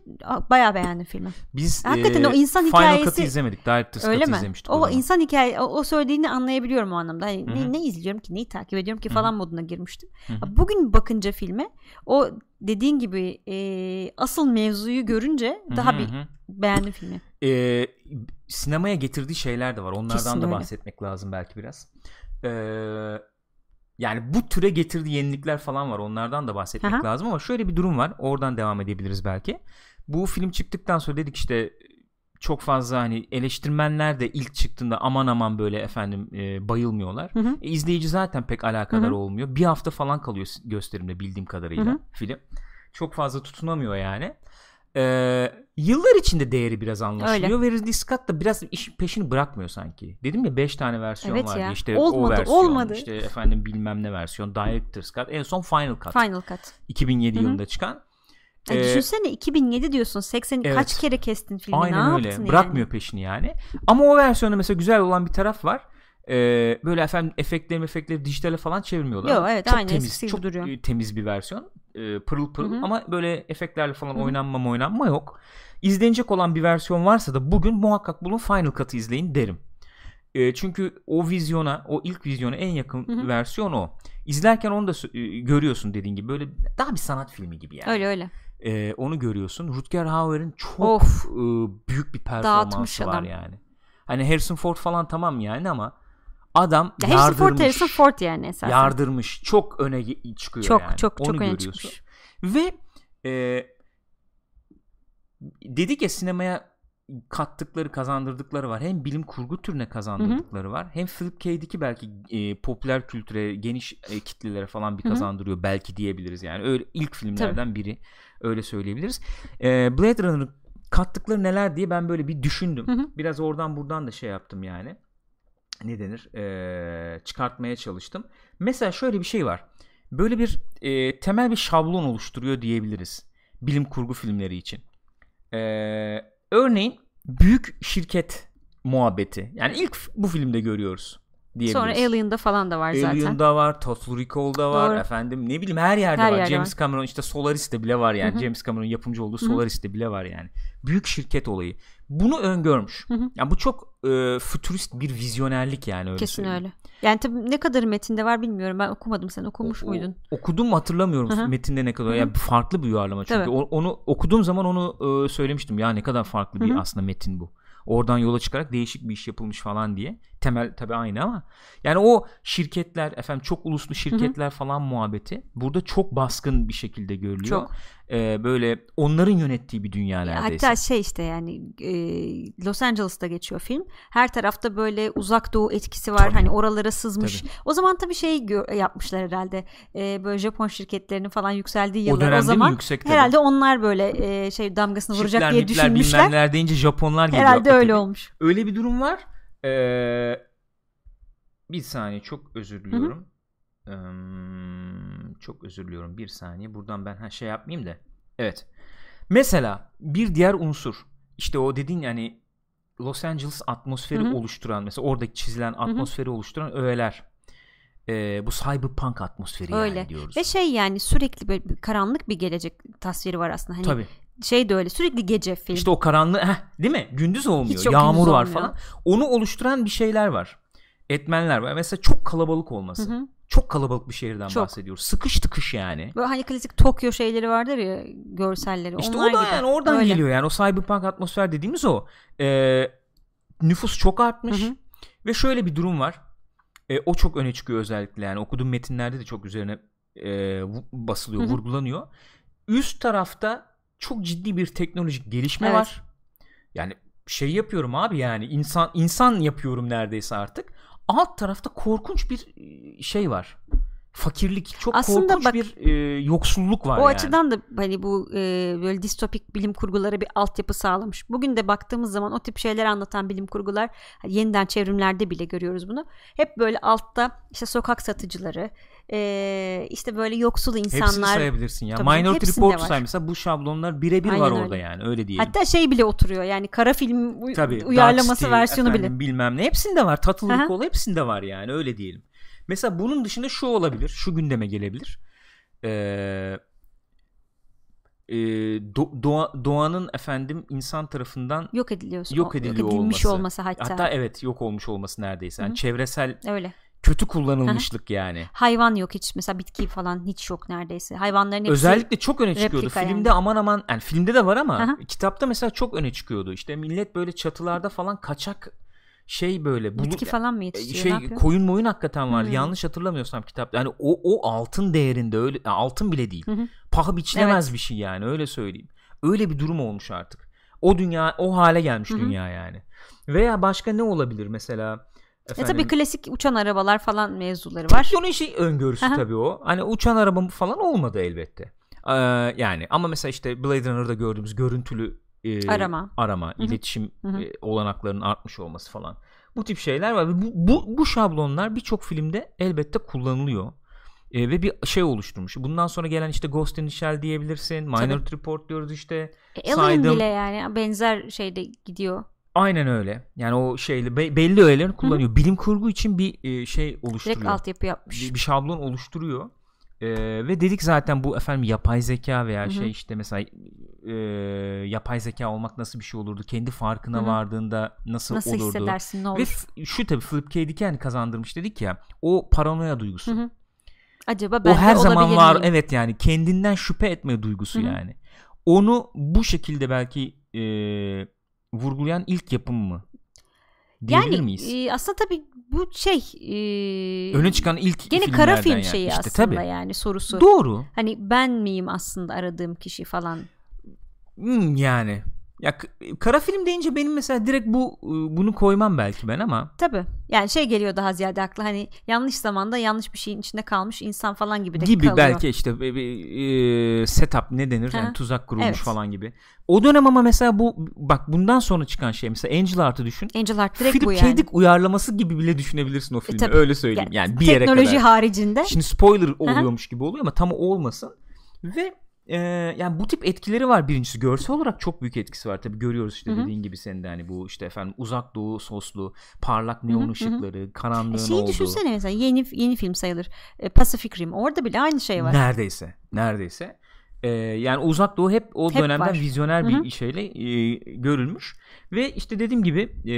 bayağı beğendim filmi. Biz Hakikaten e, o insan Final hikayesi- Cut'ı izlemedik. Director's Öyle Cut'ı mi? izlemiştik. O zaman. insan hikaye o, o söylediğini anlayabiliyorum o anlamda. Hani Hı hı. ne, ne izliyorum ki, neyi takip ediyorum ki Hı hı. falan moduna girmiştim. Hı hı. Bugün bakınca filme o dediğin gibi e, asıl mevzuyu görünce daha hı bir hı. beğendim filmi. Ee, sinemaya getirdiği şeyler de var. Onlardan Kesin da öyle. bahsetmek lazım belki biraz. Ee, yani bu türe getirdiği yenilikler falan var. Onlardan da bahsetmek Aha. lazım ama şöyle bir durum var. Oradan devam edebiliriz belki. Bu film çıktıktan sonra dedik işte çok fazla hani eleştirmenler de ilk çıktığında aman aman böyle efendim e, bayılmıyorlar. Hı hı. E, izleyici zaten pek alakadar Hı hı. olmuyor. Bir hafta falan kalıyor gösterimde bildiğim kadarıyla Hı hı. film. Çok fazla tutunamıyor yani. Ee, yıllar içinde değeri biraz anlaşılıyor ve Ridley Scott da biraz iş peşini bırakmıyor sanki. Dedim ya 5 tane versiyon Evet var. ya. İşte o Olmadı, versiyon, olmadı. işte efendim bilmem ne versiyon, Director's Cut, en son Final Cut. Final Cut. 2007 Hı hı. yılında çıkan. Yani Ee, düşünsene 2007 diyorsun. 80 evet. kaç kere kestin filmi? Aynen ne öyle. yaptın Bırakmıyor yani? peşini yani. Ama o versiyonda mesela güzel olan bir taraf var. E, böyle efendim efektleri efektleri dijitale falan çevirmiyorlar. Yo, evet, çok aynı temiz, çok duruyor. e, temiz bir versiyon. E, pırıl pırıl Hı hı. ama böyle efektlerle falan Hı hı. oynanma oynanma yok. İzlenecek olan bir versiyon varsa da bugün muhakkak bulun Final Cut'ı izleyin derim. E, çünkü o vizyona, o ilk vizyona en yakın Hı hı. versiyon o. İzlerken onu da e, görüyorsun dediğin gibi böyle daha bir sanat filmi gibi yani. Öyle öyle. E, onu görüyorsun. Rutger Hauer'in çok Of. e, büyük bir Dağıtmış performansı var adam. yani. Hani Harrison Ford falan tamam yani ama adam Ya Ford yardırmış. Harrison Ford yani esasen. Yardırmış. Çok öne çıkıyor Çok, yani. çok, çok Onu öne görüyorsun. çıkmış. Ve e, dedik ya sinemaya kattıkları kazandırdıkları var. Hem bilim kurgu türüne kazandırdıkları var. Hem Philip K. Dick'i belki e, popüler kültüre, geniş e, kitlelere falan bir kazandırıyor. Belki diyebiliriz yani. Öyle ilk filmlerden biri. Öyle söyleyebiliriz. E, Blade Runner'ın kattıkları neler diye ben böyle bir düşündüm. Hı hı. Biraz oradan buradan da şey yaptım yani. Ne denir? E, çıkartmaya çalıştım. Mesela şöyle bir şey var. Böyle bir e, temel bir şablon oluşturuyor diyebiliriz. Bilim kurgu filmleri için. E, örneğin büyük şirket muhabbeti. Yani ilk bu filmde görüyoruz diyebiliriz. Sonra Alien'da falan da var zaten. Alien'da var, Total Recall'da var, Doğru. efendim ne bileyim her yerde Her var. yerde James var. Cameron işte Solaris'te bile var yani. Hı hı. James Cameron yapımcı olduğu. Solaris'te bile var yani. Büyük şirket olayı. Bunu öngörmüş. Hı hı. Yani bu çok e, fütürist bir vizyonerlik yani öyle Kesin söyleyeyim. öyle. Yani tabii ne kadar metinde var bilmiyorum. Ben okumadım. Sen okumuş O- muydun? Okudum mu hatırlamıyorum Hı hı. metinde ne kadar. Hı hı. Yani farklı bir uyarlama çünkü. O- onu okuduğum zaman onu e, söylemiştim. Ya ne kadar farklı bir Hı hı. aslında metin bu. Oradan yola çıkarak değişik bir iş yapılmış falan diye. Temel tabii aynı ama yani o şirketler efendim çok uluslu şirketler falan muhabbeti burada çok baskın bir şekilde görülüyor. Çok. E, böyle onların yönettiği bir dünya neredeyse. Hatta şey işte yani e, Los Angeles'ta geçiyor film. Her tarafta böyle uzak doğu etkisi var. Tabii. Hani oralara sızmış. Tabii. O zaman tabii şey yapmışlar herhalde. E, böyle Japon şirketlerinin falan yükseldiği o yıllar. dönemde O zaman yüksek tabii. herhalde onlar böyle e, şey damgasını vuracak Çiftler, diye bilmem düşünmüşler. neler deyince Japonlar geliyor. Herhalde akla öyle tabii. olmuş. Öyle bir durum var. Ee, bir saniye çok özür diliyorum. Ee, çok özür diliyorum. Bir saniye. Buradan ben ha, şey yapmayayım da. Evet. Mesela bir diğer unsur. işte o dediğin yani Los Angeles atmosferi Hı hı. oluşturan mesela oradaki çizilen atmosferi oluşturan öğeler. Ee, bu cyberpunk atmosferi Öyle. yani diyoruz. Ve şey yani sürekli böyle bir karanlık bir gelecek tasviri var aslında. Hani Tabii. Şey de öyle sürekli gece film. İşte o karanlığı heh, değil mi? Gündüz olmuyor. Hiç Yağmur gündüz var olmuyor. falan. Onu oluşturan bir şeyler var. Etmenler var. Mesela çok kalabalık olması. Hı hı. Çok kalabalık bir şehirden Çok. bahsediyoruz. Sıkış tıkış yani. Böyle hani klasik Tokyo şeyleri vardır ya görselleri. İşte Onlar o da gibi. yani oradan Öyle. geliyor yani o cyberpunk atmosfer dediğimiz o. Ee, nüfus çok artmış Hı hı. ve şöyle bir durum var. Ee, o çok öne çıkıyor özellikle yani okuduğum metinlerde de çok üzerine e, basılıyor, Hı hı. vurgulanıyor. Üst tarafta çok ciddi bir teknolojik gelişme Evet. var. Yani şey yapıyorum abi yani insan insan yapıyorum neredeyse artık. Alt tarafta korkunç bir e, şey var. Fakirlik, çok Aslında korkunç bak- bir e, yoksulluk var O yani. açıdan da hani bu e, böyle distopik bilim kurgulara bir altyapı sağlamış. Bugün de baktığımız zaman o tip şeyler anlatan bilim kurgular hani yeniden çevrimlerde bile görüyoruz bunu. Hep böyle altta işte sokak satıcıları, e, işte böyle yoksul Hepsini insanlar. sayabilirsin ya. Tabii Minority Report'u say mesela bu şablonlar birebir var öyle. orada yani öyle diyelim. Hatta şey bile oturuyor yani kara film uy- Tabii, uyarlaması City, versiyonu efendim, bilmem ne hepsinde var. Tatlı Aha. Recall hepsinde var yani öyle diyelim. Mesela bunun dışında şu olabilir. Şu gündeme gelebilir. Ee, e, do- doğa- doğanın efendim insan tarafından bile yok ediliyorsun. Yok ediliyor edilmiş olması. olması hatta. hatta evet yok olmuş olması neredeyse. Yani çevresel Öyle. Kötü kullanılmışlık yani. Hayvan yok hiç mesela bitki falan hiç yok neredeyse. Hayvanların hepsi Özellikle çok öne çıkıyordu. Filmde yani. aman aman yani filmde de var ama Aha. kitapta mesela çok öne çıkıyordu. İşte millet böyle çatılarda falan kaçak şey böyle bulu- bitki falan mı yetiştiriyor? ne şey yapıyor? koyun moyun hakikaten var. Hmm. Yanlış hatırlamıyorsam kitapta. Yani o o altın değerinde öyle altın bile değil. Hı. Paha biçilemez bir şey yani öyle söyleyeyim. Öyle bir durum olmuş artık. O dünya o hale gelmiş Hı hı. dünya yani. Veya başka ne olabilir mesela? E Efendim, tabii klasik uçan arabalar falan mevzuları var. teknoloji öngörüsü Aha. tabii o. Hani uçan araba falan olmadı elbette. Ee, yani ama mesela işte Blade Runner'da gördüğümüz görüntülü e, Arama. arama, hı. iletişim Hı hı. e, olanaklarının artmış olması falan. Bu tip şeyler var. Bu, bu, bu şablonlar birçok filmde elbette kullanılıyor. E, ve bir şey oluşturmuş. Bundan sonra gelen işte Ghost in the Shell diyebilirsin. Minority Report diyoruz işte. E, Alien saydım. bile yani benzer şeyde gidiyor. Aynen öyle. Yani o şeyli be- belli öğelerini kullanıyor. Bilim kurgu için bir e, şey oluşturuyor. Direkt altyapı yapmış. bir, bir şablon oluşturuyor. Ee, ve dedik zaten bu efendim yapay zeka veya Hı hı. şey işte mesela e, yapay zeka olmak nasıl bir şey olurdu? Kendi farkına Hı hı. vardığında nasıl, Nasıl olurdu? hissedersin ne olur? Ve f- şu tabii Philip K. Dick yani kazandırmış dedik ya. O paranoya duygusu. Hı hı. Acaba ben o her zaman var. miyim? Evet yani kendinden şüphe etme duygusu Hı hı. yani. Onu bu şekilde belki e, vurgulayan ilk yapım mı? Diyebilir Yani miyiz? e, aslında tabii bu şey e, Öne çıkan ilk gene kara film yani. şeyi İşte aslında tabii. yani sorusu. Doğru. Hani ben miyim aslında aradığım kişi falan. Hmm, yani ya kara film deyince benim mesela direkt bu e, bunu koymam belki ben ama Tabii. Yani şey geliyor daha ziyade akla hani yanlış zamanda yanlış bir şeyin içinde kalmış insan falan gibi de gibi kalıyor. belki işte bir, bir, e, setup ne denir Hı yani tuzak kurulmuş Evet. falan gibi. O dönem ama mesela bu bak bundan sonra çıkan şey mesela Angel Art'ı düşün. Angel Heart direkt Philip bu yani. E, Dick uyarlaması gibi bile düşünebilirsin o filmi. tabii. Öyle söyleyeyim. Yani Yani, bir yere Teknoloji kadar. haricinde. Şimdi spoiler oluyormuş gibi oluyor ama tam o olmasın. Ve e, yani bu tip etkileri var birincisi. Görsel olarak çok büyük etkisi var. Tabii görüyoruz işte Hı hı. dediğin gibi senin de hani bu işte efendim uzak doğu soslu, parlak neon Hı hı, hı hı. ışıkları, karanlığın E, şeyi olduğu. düşünsene mesela yeni yeni film sayılır. E, Pacific Rim. Orada bile aynı şey var. Neredeyse. Neredeyse. Ee, yani uzak doğu hep o Hep dönemden var. vizyoner bir hı. şeyle e, görülmüş. Ve işte dediğim gibi e,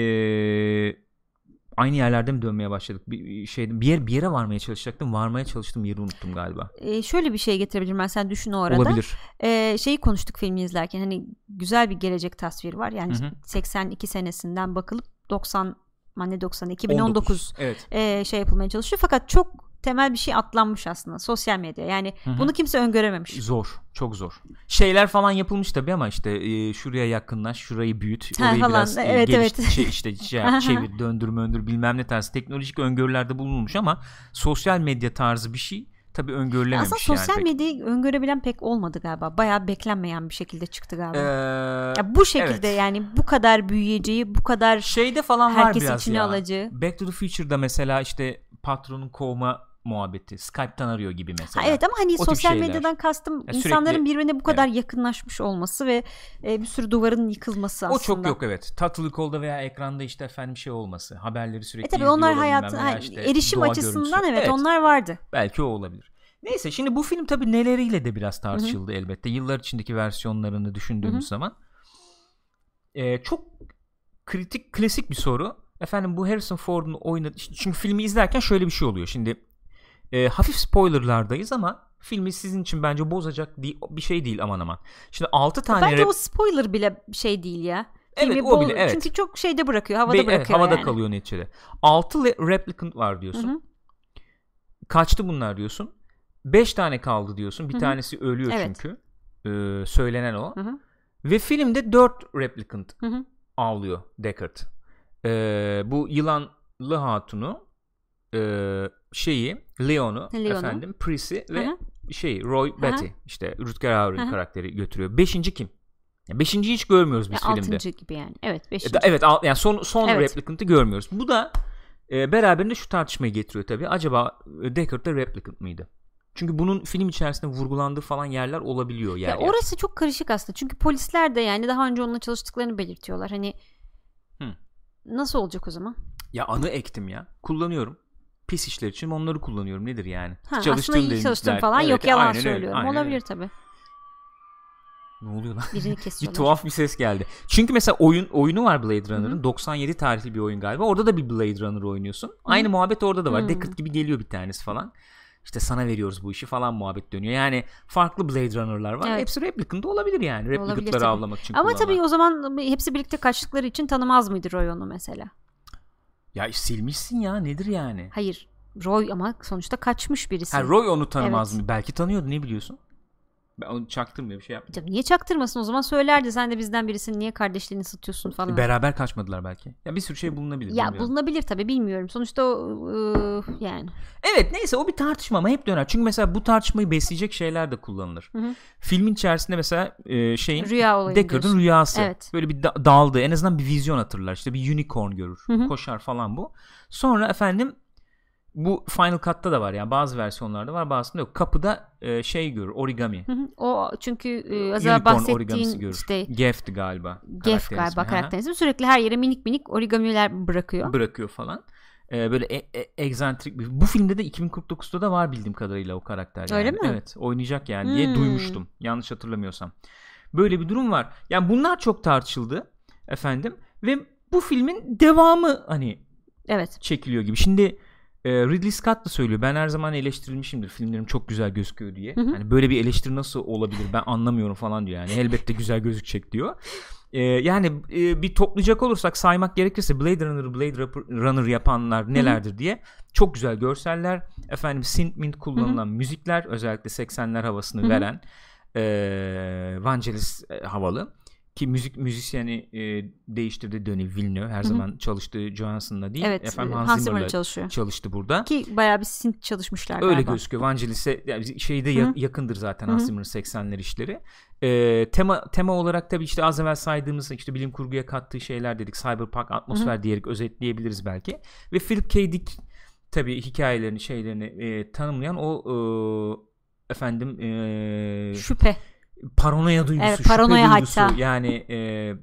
aynı yerlerde mi dönmeye başladık? Bir şey bir yer bir yere varmaya çalışacaktım. Varmaya çalıştım yeri unuttum galiba. E, şöyle bir şey getirebilirim ben sen düşün o arada. Olabilir. E, şeyi konuştuk filmi izlerken hani güzel bir gelecek tasviri var. Yani Hı hı. 82 senesinden bakılıp 90 ne 90 2019 Evet. e, şey yapılmaya çalışıyor fakat çok temel bir şey atlanmış aslında sosyal medya. Yani Hı hı. bunu kimse öngörememiş. Zor. Çok zor. Şeyler falan yapılmış tabii ama işte e, şuraya yakınlaş, şurayı büyüt, Ha, orayı falan. biraz e, Evet, geliş- evet. şey işte şey çevir, döndür, möndür bilmem ne tarzı teknolojik öngörülerde bulunmuş ama sosyal medya tarzı bir şey tabii öngörülememiş Aslında sosyal yani. pek. medyayı öngörebilen pek olmadı galiba. Bayağı beklenmeyen bir şekilde çıktı galiba. Ee, ya bu şekilde evet. yani bu kadar büyüyeceği, bu kadar şeyde falan var herkes biraz içine ya. alacağı. Back to the Future'da mesela işte patronun kovma muhabbeti. Skype'tan arıyor gibi mesela. Ha, evet ama hani O sosyal medyadan kastım Ya sürekli- insanların birbirine bu kadar yakınlaşmış olması ve e, bir sürü duvarın yıkılması o aslında. çok yok evet. Tatlı kolda veya ekranda işte efendim şey olması. Haberleri sürekli E tabii onlar hayatın ha, işte erişim açısından görüntüsü. evet, onlar vardı. Belki o olabilir. Neyse şimdi bu film tabii neleriyle de biraz tartışıldı elbette. Yıllar içindeki versiyonlarını düşündüğümüz Hı hı. zaman. Ee, çok kritik, klasik bir soru. Efendim bu Harrison Ford'un oynadığı... Çünkü filmi izlerken şöyle bir şey oluyor. Şimdi e, hafif spoilerlardayız ama filmi sizin için bence bozacak bir şey değil aman aman. Şimdi 6 tane Bence o spoiler bile şey değil ya. Evet, Filmi o bol- bile, evet. Çünkü çok şeyde bırakıyor, havada Be- evet, bırakıyor havada yani. kalıyor neticede. 6 replicant var diyorsun. Hı hı. Kaçtı bunlar diyorsun. 5 tane kaldı diyorsun. Bir Hı hı. tanesi ölüyor Evet. çünkü. Ee, söylenen o. Hı hı. Ve filmde 4 replicant Hı hı. avlıyor Deckard. Ee, bu yılanlı hatunu e, şeyi Leon'u, Leon'u. efendim Priss'i Hı ve hı. şey Roy Betty işte Rutger Hauer'in karakteri götürüyor. Beşinci kim? Ya beşinciyi hiç görmüyoruz biz Ya, filmde. altıncı gibi yani. Evet, E, beşinci. Evet al- yani son son Evet. replicant'ı görmüyoruz. Bu da e, beraberinde şu tartışmayı getiriyor tabii. Acaba e, Deckard da replicant mıydı? Çünkü bunun film içerisinde vurgulandığı falan yerler olabiliyor yer Ya yer. orası çok karışık aslında. Çünkü polisler de yani daha önce onunla çalıştıklarını belirtiyorlar. Hani Hı. nasıl olacak o zaman? Ya anı ektim ya. Kullanıyorum. Pis işler için onları kullanıyorum. Nedir yani? Ha, Çalıştığım aslında iyi der. falan. Evet, Yok yalan aynen söylüyorum. aynen Olabilir tabii. Ne oluyor lan? Birini bir tuhaf bir ses geldi. Çünkü mesela oyun oyunu var Blade Runner'ın. Hı hı. 97 tarihli bir oyun galiba. Orada da bir Blade Runner oynuyorsun. Aynı muhabbet orada da var. Hı. Deckard gibi geliyor bir tanesi falan. İşte sana veriyoruz bu işi falan muhabbet dönüyor. Yani farklı Blade Runner'lar var. Evet. Hepsi replicant da olabilir yani. Tabii. avlamak için Ama kullanılan. tabii o zaman hepsi birlikte kaçtıkları için tanımaz mıydı Roy onu mesela? Ya silmişsin ya nedir yani? Hayır. Roy ama sonuçta kaçmış birisi. Ha, Roy onu tanımaz Evet. mı? Belki tanıyordu ne biliyorsun? Ben onu çaktırmıyor bir şey yapmadım. Canım niye çaktırmasın o zaman söylerdi sen de bizden birisin niye kardeşliğini satıyorsun falan. Beraber kaçmadılar belki. Ya bir sürü şey bulunabilir. ya bilmiyorum. bulunabilir tabii bilmiyorum. Sonuçta o, ıı, yani. Evet neyse o bir tartışma ama hep döner. Çünkü mesela bu tartışmayı besleyecek şeyler de kullanılır. Hı hı. Filmin içerisinde mesela e, şeyin Rüya olayı Deckard'ın diyorsun. rüyası. Evet. Böyle bir da- daldığı en azından bir vizyon hatırlar. İşte bir unicorn görür. Hı hı. Koşar falan bu. Sonra efendim Bu Final Cut'ta da var yani bazı versiyonlarda var bazısında yok. Kapıda e, şey görür origami. Hı hı. O çünkü e, az önce bahsettiğin görür. işte Gef'ti galiba. Gef karakterin galiba ismi. Sürekli her yere minik minik origamiler bırakıyor. Bırakıyor falan. E, böyle e, e, egzantrik bir. Bu filmde de 2049'da da var bildiğim kadarıyla o karakter. Öyle yani. mi? Evet oynayacak yani diye Hmm. duymuştum. Yanlış hatırlamıyorsam. Böyle bir durum var. Yani bunlar çok tartışıldı efendim. Ve bu filmin devamı hani Evet. çekiliyor gibi. Şimdi e, Ridley Scott da söylüyor. Ben her zaman eleştirilmişimdir. Filmlerim çok güzel gözüküyor diye. Hı hı. Hani böyle bir eleştiri nasıl olabilir? Ben anlamıyorum falan diyor yani. Elbette güzel gözükecek diyor. E, yani e, bir toplayacak olursak saymak gerekirse Blade Runner Blade Runner yapanlar nelerdir diye çok güzel görseller, efendim synth mint kullanılan müzikler özellikle 80'ler havasını Hı hı. veren e, Vangelis e, havalı ki müzik müzisyeni e, değiştirdi Denis Villeneuve her hı. zaman çalıştığı Johansson'la değil Evet. efendim e, Hans, Hans Zimmer'la Zimmer çalışıyor. çalıştı burada. Ki bayağı bir synth çalışmışlar Öyle galiba. gözüküyor. Vangelis'e yani şeyde ya- yakındır zaten. Hans Zimmer'ın 80'ler işleri. Ee, tema tema olarak tabii işte az evvel saydığımız işte bilim kurguya kattığı şeyler dedik. Cyberpunk atmosfer diyerek özetleyebiliriz belki. Ve Philip K. Dick tabii hikayelerini şeylerini e, tanımlayan o e, efendim e, Şüphe. Paranoya duygusu, Evet, paranoya duygusu hatta. yani e,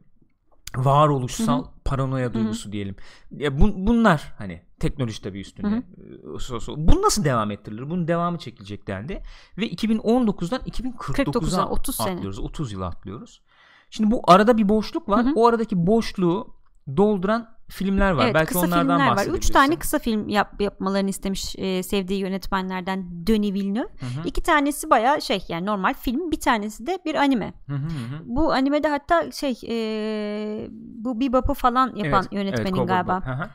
varoluşsal paranoya duygusu diyelim. Ya bu, bunlar hani teknoloji tabii üstüne. Hı hı. e, so- so- Bu nasıl devam ettirilir? Bunun devamı çekilecek dendi. Ve 2019'dan 2049'a 49'a, 30 sene. atlıyoruz. 30 yıl atlıyoruz. Şimdi bu arada bir boşluk var. Hı hı. O aradaki boşluğu dolduran filmler var. Evet, Belki kısa onlardan filmler var. Üç tane kısa film yap, yapmalarını istemiş e, sevdiği yönetmenlerden Denis Villeneuve. Hı hı. İki tanesi bayağı şey yani normal film. Bir tanesi de bir anime. Hı hı hı. Bu animede hatta şey e, bu Bebop'u falan yapan Evet, yönetmenin evet, galiba. Hı hı.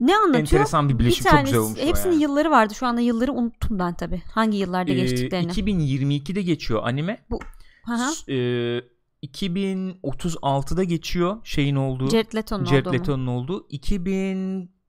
Ne anlatıyor? Enteresan bir bir bileşim çok tanesi, güzel olmuş hepsinin yani. yılları vardı. Şu anda yılları unuttum ben tabii. Hangi yıllarda Ee, geçtiklerini. 2022'de geçiyor anime. Hı hı. S- e, 2036'da geçiyor şeyin olduğu. Jared Leto'nun Jared olduğu? Leto'nun olduğu. 2000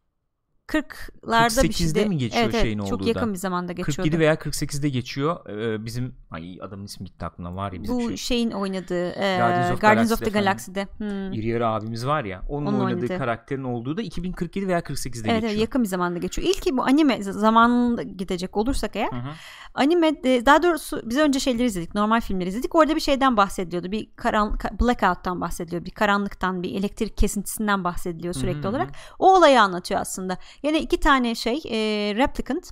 40'larda bir 48'de şey. mi geçiyor evet, evet, şeyin Çok olduğu yakın da? bir zamanda geçiyordu. 47 veya 48'de geçiyor. Ee, bizim ay adamın ismi gitti aklımdan var ya bizim Bu şey. şeyin oynadığı e, Guardians of Guardians of the Galaxy'de. Hmm. İri yarı abimiz var ya. Onun, Onun oynadığı oynadığı. karakterin olduğu da 2047 veya 48'de Evet, geçiyor. evet yakın bir zamanda geçiyor. İlki bu anime zamanında gidecek olursak eğer Hı hı. anime de- daha doğrusu biz önce şeyleri izledik normal filmleri izledik orada bir şeyden bahsediliyordu bir karan, ka- blackout'tan bahsediliyor bir karanlıktan bir elektrik kesintisinden bahsediliyor sürekli Hı hı hı. olarak o olayı anlatıyor aslında yine iki tane şey e, replicant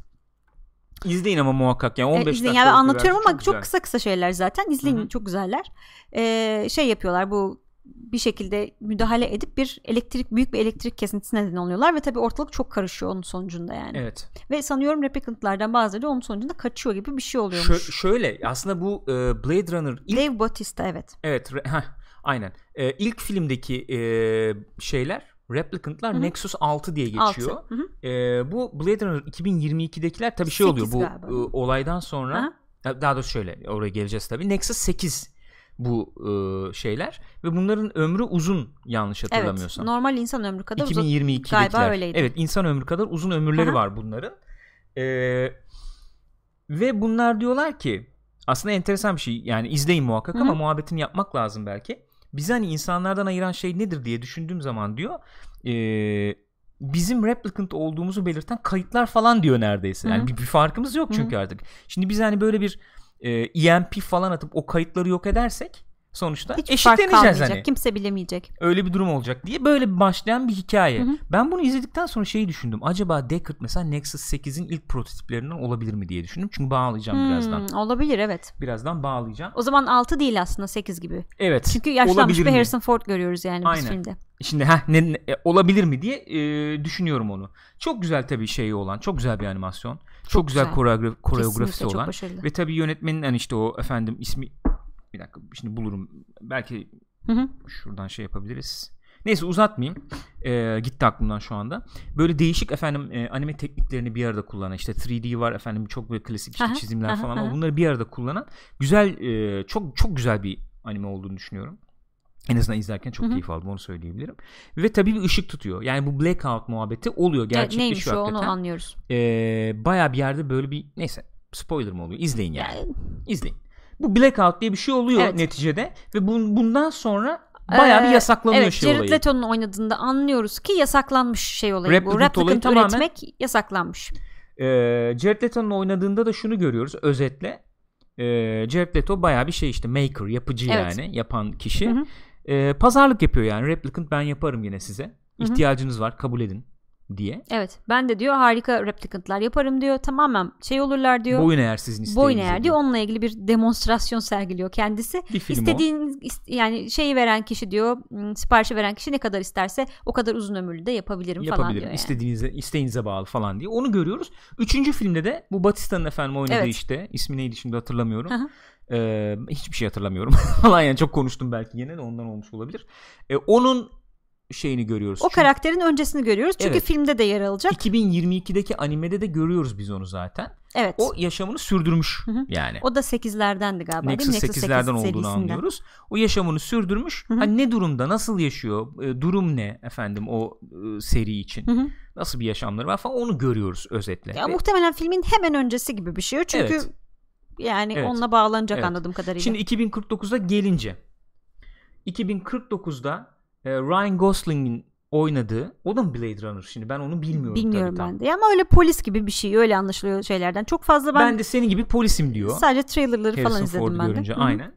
İzleyin ama muhakkak yani 15 e, izleyin. dakika yani anlatıyorum ama çok, güzel. kısa kısa şeyler zaten izleyin Hı hı. çok güzeller E, şey yapıyorlar bu bir şekilde müdahale edip bir elektrik büyük bir elektrik kesintisi neden oluyorlar ve tabii ortalık çok karışıyor onun sonucunda yani. Evet. Ve sanıyorum replicantlardan bazıları onun sonucunda kaçıyor gibi bir şey Şö- oluyormuş. şöyle aslında bu e, Blade Runner ilk Dave Bautista evet. Evet, heh, aynen. Ee, ilk filmdeki e, şeyler replicantlar Hı hı. Nexus 6 diye geçiyor. Altı. Hı hı. Ee, bu Blade Runner 2022'dekiler tabii şey oluyor bu galiba. e, olaydan sonra. Ya daha doğrusu şöyle oraya geleceğiz tabii. Nexus 8 bu e, şeyler ve bunların ömrü uzun yanlış Evet. hatırlamıyorsam. Normal insan ömrü kadar uzun. 2022'dekiler. Galiba öyleydi. Evet, insan ömrü kadar uzun ömürleri Aha. var bunların. Ee, ve bunlar diyorlar ki aslında enteresan bir şey. Yani izleyin muhakkak Hı ama muhabbetini yapmak lazım belki. Bizi hani insanlardan ayıran şey nedir diye düşündüğüm zaman diyor. ee, bizim replicant olduğumuzu belirten kayıtlar falan diyor neredeyse. Yani bir, bir farkımız yok çünkü artık. Şimdi biz hani böyle bir e, EMP falan atıp o kayıtları yok edersek sonuçta Hiç eşitleneceğiz hani Kimse bilemeyecek. öyle bir durum olacak diye böyle bir başlayan bir hikaye. Hı hı. Ben bunu izledikten sonra şeyi düşündüm. Acaba Deckard mesela Nexus 8'in ilk prototiplerinden olabilir mi diye düşündüm. Çünkü bağlayacağım birazdan. Hmm, olabilir evet. Birazdan bağlayacağım. O zaman 6 değil aslında 8 gibi. Evet. Çünkü yaşlanmış bir mi? Harrison Ford görüyoruz yani Aynen. biz filmde. Şimdi heh, ne, ne- e, olabilir mi diye e, düşünüyorum onu. Çok güzel tabii şeyi olan. Çok güzel bir animasyon. Çok, güzel, güzel. koreogra- koreografisi Kesinlikle çok olan. Ve tabii yönetmenin hani işte o efendim ismi bir dakika şimdi bulurum. Belki Hı hı. şuradan şey yapabiliriz. Neyse uzatmayayım. Ee, gitti aklımdan şu anda. Böyle değişik efendim e, anime tekniklerini bir arada kullanan işte 3D var efendim çok böyle klasik işte Aha, çizimler aha, falan ama bunları bir arada kullanan güzel e, çok çok güzel bir anime olduğunu düşünüyorum. En azından izlerken çok Hı hı. keyif aldım onu söyleyebilirim. Ve tabii bir ışık tutuyor. Yani bu blackout muhabbeti oluyor. Gerçekleşiyor neymiş o onu hakikaten. anlıyoruz. Ee, Baya bir yerde böyle bir neyse spoiler mı oluyor? İzleyin yani. Yani İzleyin. Bu blackout diye bir şey oluyor Evet. neticede ve bun, bundan sonra Bayağı bir Ee, yasaklanıyor evet, şey Jared olayı. Leto'nun oynadığında anlıyoruz ki yasaklanmış şey olayı bu. Replicant Replicant olayı tamamen- üretmek yasaklanmış. Ee, Jared Leto'nun oynadığında da şunu görüyoruz özetle. Ee, Jared Leto bayağı bir şey işte maker, yapıcı Evet. yani yapan kişi. Hı hı. Ee, pazarlık yapıyor yani. Replicant ben yaparım yine size. İhtiyacınız var kabul edin diye. Evet ben de diyor harika replicantlar yaparım diyor. Tamamen şey olurlar diyor. Boyun eğer sizin isteğinize. Boyun eğer diyor. Onunla ilgili bir demonstrasyon sergiliyor kendisi. Bir film İstediğin ist- yani şeyi veren kişi diyor siparişi veren kişi ne kadar isterse o kadar uzun ömürlü de yapabilirim o. falan Yapabilirim. diyor yani. İstediğinize, isteğinize bağlı falan diye. Onu görüyoruz. Üçüncü filmde de bu Batista'nın efendim oynadığı Evet. işte. ismi neydi şimdi hatırlamıyorum. Ee, hiçbir şey hatırlamıyorum. falan yani çok konuştum belki yine de ondan olmuş olabilir. Ee, onun şeyini görüyoruz. O Çünkü karakterin öncesini görüyoruz. Çünkü Evet. filmde de yer alacak. 2022'deki animede de görüyoruz biz onu zaten. Evet. O yaşamını sürdürmüş Hı hı. yani. O da 8'lerdendi galiba değil mi? Nexus 8'lerden olduğunu serisinden. anlıyoruz. O yaşamını sürdürmüş. Hı hı. Hani ne durumda, nasıl yaşıyor, e, durum ne efendim o e, seri için. Hı hı. Nasıl bir yaşamları var falan onu görüyoruz özetle. Ya Ve muhtemelen filmin hemen öncesi gibi bir şey o. Çünkü Evet. yani Evet. onunla bağlanacak Evet. anladığım kadarıyla. Şimdi 2049'da gelince 2049'da e, Ryan Gosling'in oynadığı o da mı Blade Runner şimdi ben onu bilmiyorum Bilmiyorum tabii ben de. Ama öyle polis gibi bir şey. Öyle anlaşılıyor şeylerden. Çok fazla ben, Ben, de senin gibi polisim diyor. sadece trailerları falan Harrison izledim Ford'u ben de. görünce hı. aynen.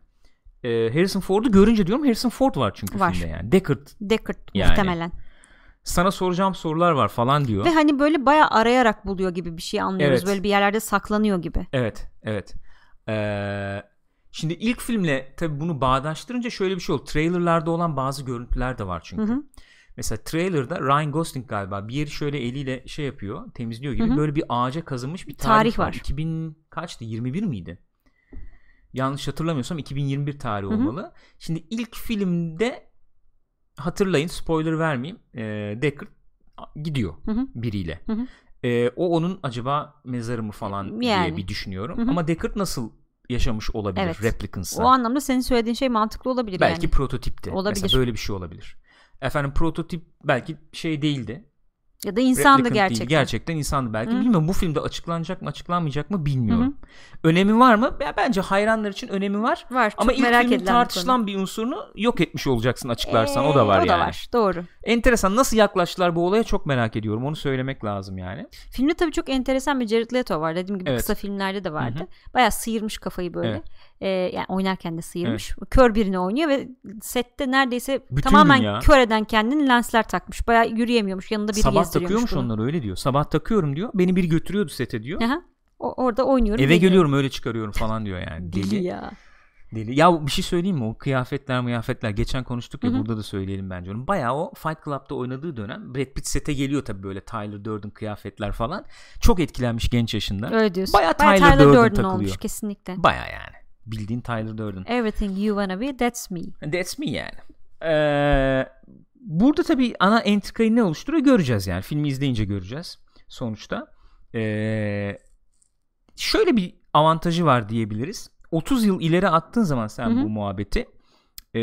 E, Harrison Ford'u görünce diyorum Harrison Ford var çünkü Var. filmde yani. Deckard Deckard Yani. muhtemelen. sana soracağım sorular var falan diyor. Ve hani böyle bayağı arayarak buluyor gibi bir şey anlıyoruz. Evet. Böyle bir yerlerde saklanıyor gibi. Evet, evet. Ee, şimdi ilk filmle tabii bunu bağdaştırınca şöyle bir şey oldu. Trailerlarda olan bazı görüntüler de var çünkü. Hı hı. Mesela trailerda Ryan Gosling galiba bir yeri şöyle eliyle şey yapıyor, temizliyor gibi Hı hı. böyle bir ağaca kazınmış bir tarih, Tarih var. var. 2000 kaçtı? 21 miydi? Yanlış hatırlamıyorsam 2021 tarihi Hı hı. olmalı. Şimdi ilk filmde hatırlayın spoiler vermeyeyim. E, Deckard gidiyor Hı hı. biriyle. Hı hı. Ee, o onun acaba mezarı mı falan diye Yani. bir düşünüyorum. Hı hı. Ama Deckard nasıl yaşamış olabilir Evet. Replicance'la? O anlamda senin söylediğin şey mantıklı olabilir belki yani. prototipti. Olabilir. Mesela böyle bir şey olabilir. Efendim prototip belki şey değildi. Ya da insandı Replicant gerçekten. Değil, gerçekten insandı belki. Hı. Bilmiyorum bu filmde açıklanacak mı açıklanmayacak mı bilmiyorum. Önemi var mı? Ya bence hayranlar için önemi var. Var. Ama ilk merak filmin tartışılan bir unsurunu yok etmiş olacaksın açıklarsan. o Ee, da var o yani. da var. Doğru. Enteresan. Nasıl yaklaştılar bu olaya çok merak ediyorum. Onu söylemek lazım yani. Filmde tabii çok enteresan bir Jared Leto var. Dediğim gibi Evet. kısa filmlerde de vardı. Hı Bayağı sıyırmış kafayı böyle. Evet. Ee, yani oynarken de sıyırmış. Kör birini oynuyor ve sette neredeyse Bütün tamamen kör eden kendini lensler takmış. Bayağı yürüyemiyormuş. Yanında biri Sabah takıyormuş bunu. onlar öyle diyor. Sabah takıyorum diyor. Beni biri götürüyordu sete diyor. Aha. O, orada oynuyorum. Eve geliyorum. geliyorum öyle çıkarıyorum falan diyor yani. Deli Deli. ya. Deli. Ya bir şey söyleyeyim mi? O kıyafetler mıyafetler geçen konuştuk ya Hı hı. burada da söyleyelim bence onu. Bayağı o Fight Club'da oynadığı dönem Brad Pitt sete geliyor tabii böyle Tyler Durden kıyafetler falan. Çok etkilenmiş genç yaşında. Öyle diyorsun. Bayağı Tyler Durden takılıyor. olmuş kesinlikle. Bayağı yani. Bildiğin Tyler Durden. Everything you wanna be that's me. That's me yani. Ee, burada tabii ana entrikayı ne oluşturuyor göreceğiz yani. Filmi izleyince göreceğiz sonuçta. Ee, şöyle bir avantajı var diyebiliriz. 30 yıl ileri attığın zaman sen Hı hı. bu muhabbeti e,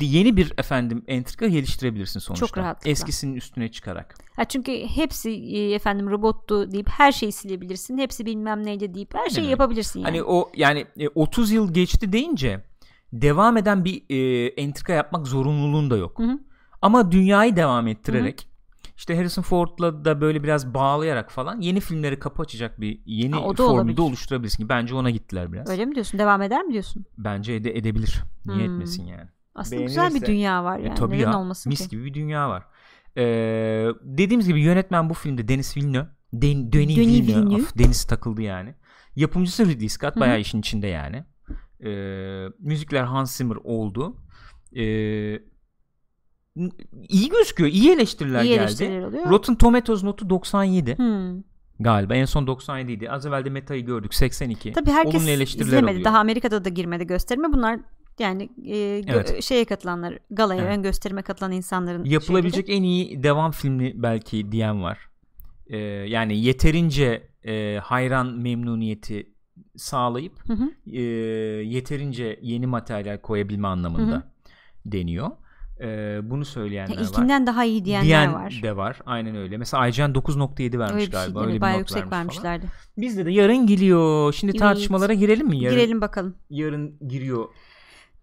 yeni bir efendim entrika geliştirebilirsin sonuçta. Çok rahatlıkla. Eskisinin üstüne çıkarak. Ha çünkü hepsi e, efendim robottu deyip her şeyi silebilirsin. Hepsi bilmem neydi deyip her şeyi yapabilirsin yani. Hani o yani e, 30 yıl geçti deyince devam eden bir e, entrika yapmak zorunluluğun da yok. Hı hı. Ama dünyayı devam ettirerek işte Harrison Ford'la da böyle biraz bağlayarak falan yeni filmleri kapı açacak bir yeni Ha, formülde oluşturabilirsin. Bence ona gittiler biraz. Öyle mi diyorsun? Devam eder mi diyorsun? Bence ede, edebilir. Niye Hmm. etmesin yani? Aslında güzel bir Beğenirse- dünya var E, yani. tabii Neden ya. olmasın Mis ki? gibi bir dünya var. Ee, dediğimiz gibi yönetmen bu filmde Denis Villeneuve. Den, Denis Denis Villeneuve. Villeneuve. Of, Deniz takıldı yani. Yapımcısı Ridley Scott Hı hı. bayağı işin içinde yani. Ee, müzikler Hans Zimmer oldu. Ee, iyi gözüküyor. İyi eleştiriler İyi geldi. eleştiriler oluyor. Rotten Tomatoes notu 97 Hmm. galiba. En son 97 idi. Az evvel de Meta'yı gördük 82. Tabii herkes izlemedi. oluyor. Daha Amerika'da da girmedi gösterime. Bunlar yani e, Evet. şeye katılanlar, galaya, Evet. ön gösterime katılan insanların Yapılabilecek en iyi devam filmi belki diyen var. Ee, yani yeterince e, hayran memnuniyeti sağlayıp şeyleri. Hı hı. e, yeterince yeni materyal koyabilme anlamında Hı hı. deniyor. E, bunu söyleyenler var. ilkinden daha iyi diyenler Diyen var. de var. Aynen öyle. Mesela IGN 9.7 vermiş Öyle şey galiba. mi? öyle bir not yüksek vermiş falan. vermişlerdi. Bizde de yarın geliyor. Şimdi Evet. tartışmalara girelim mi? Yarın, Girelim bakalım. yarın giriyor.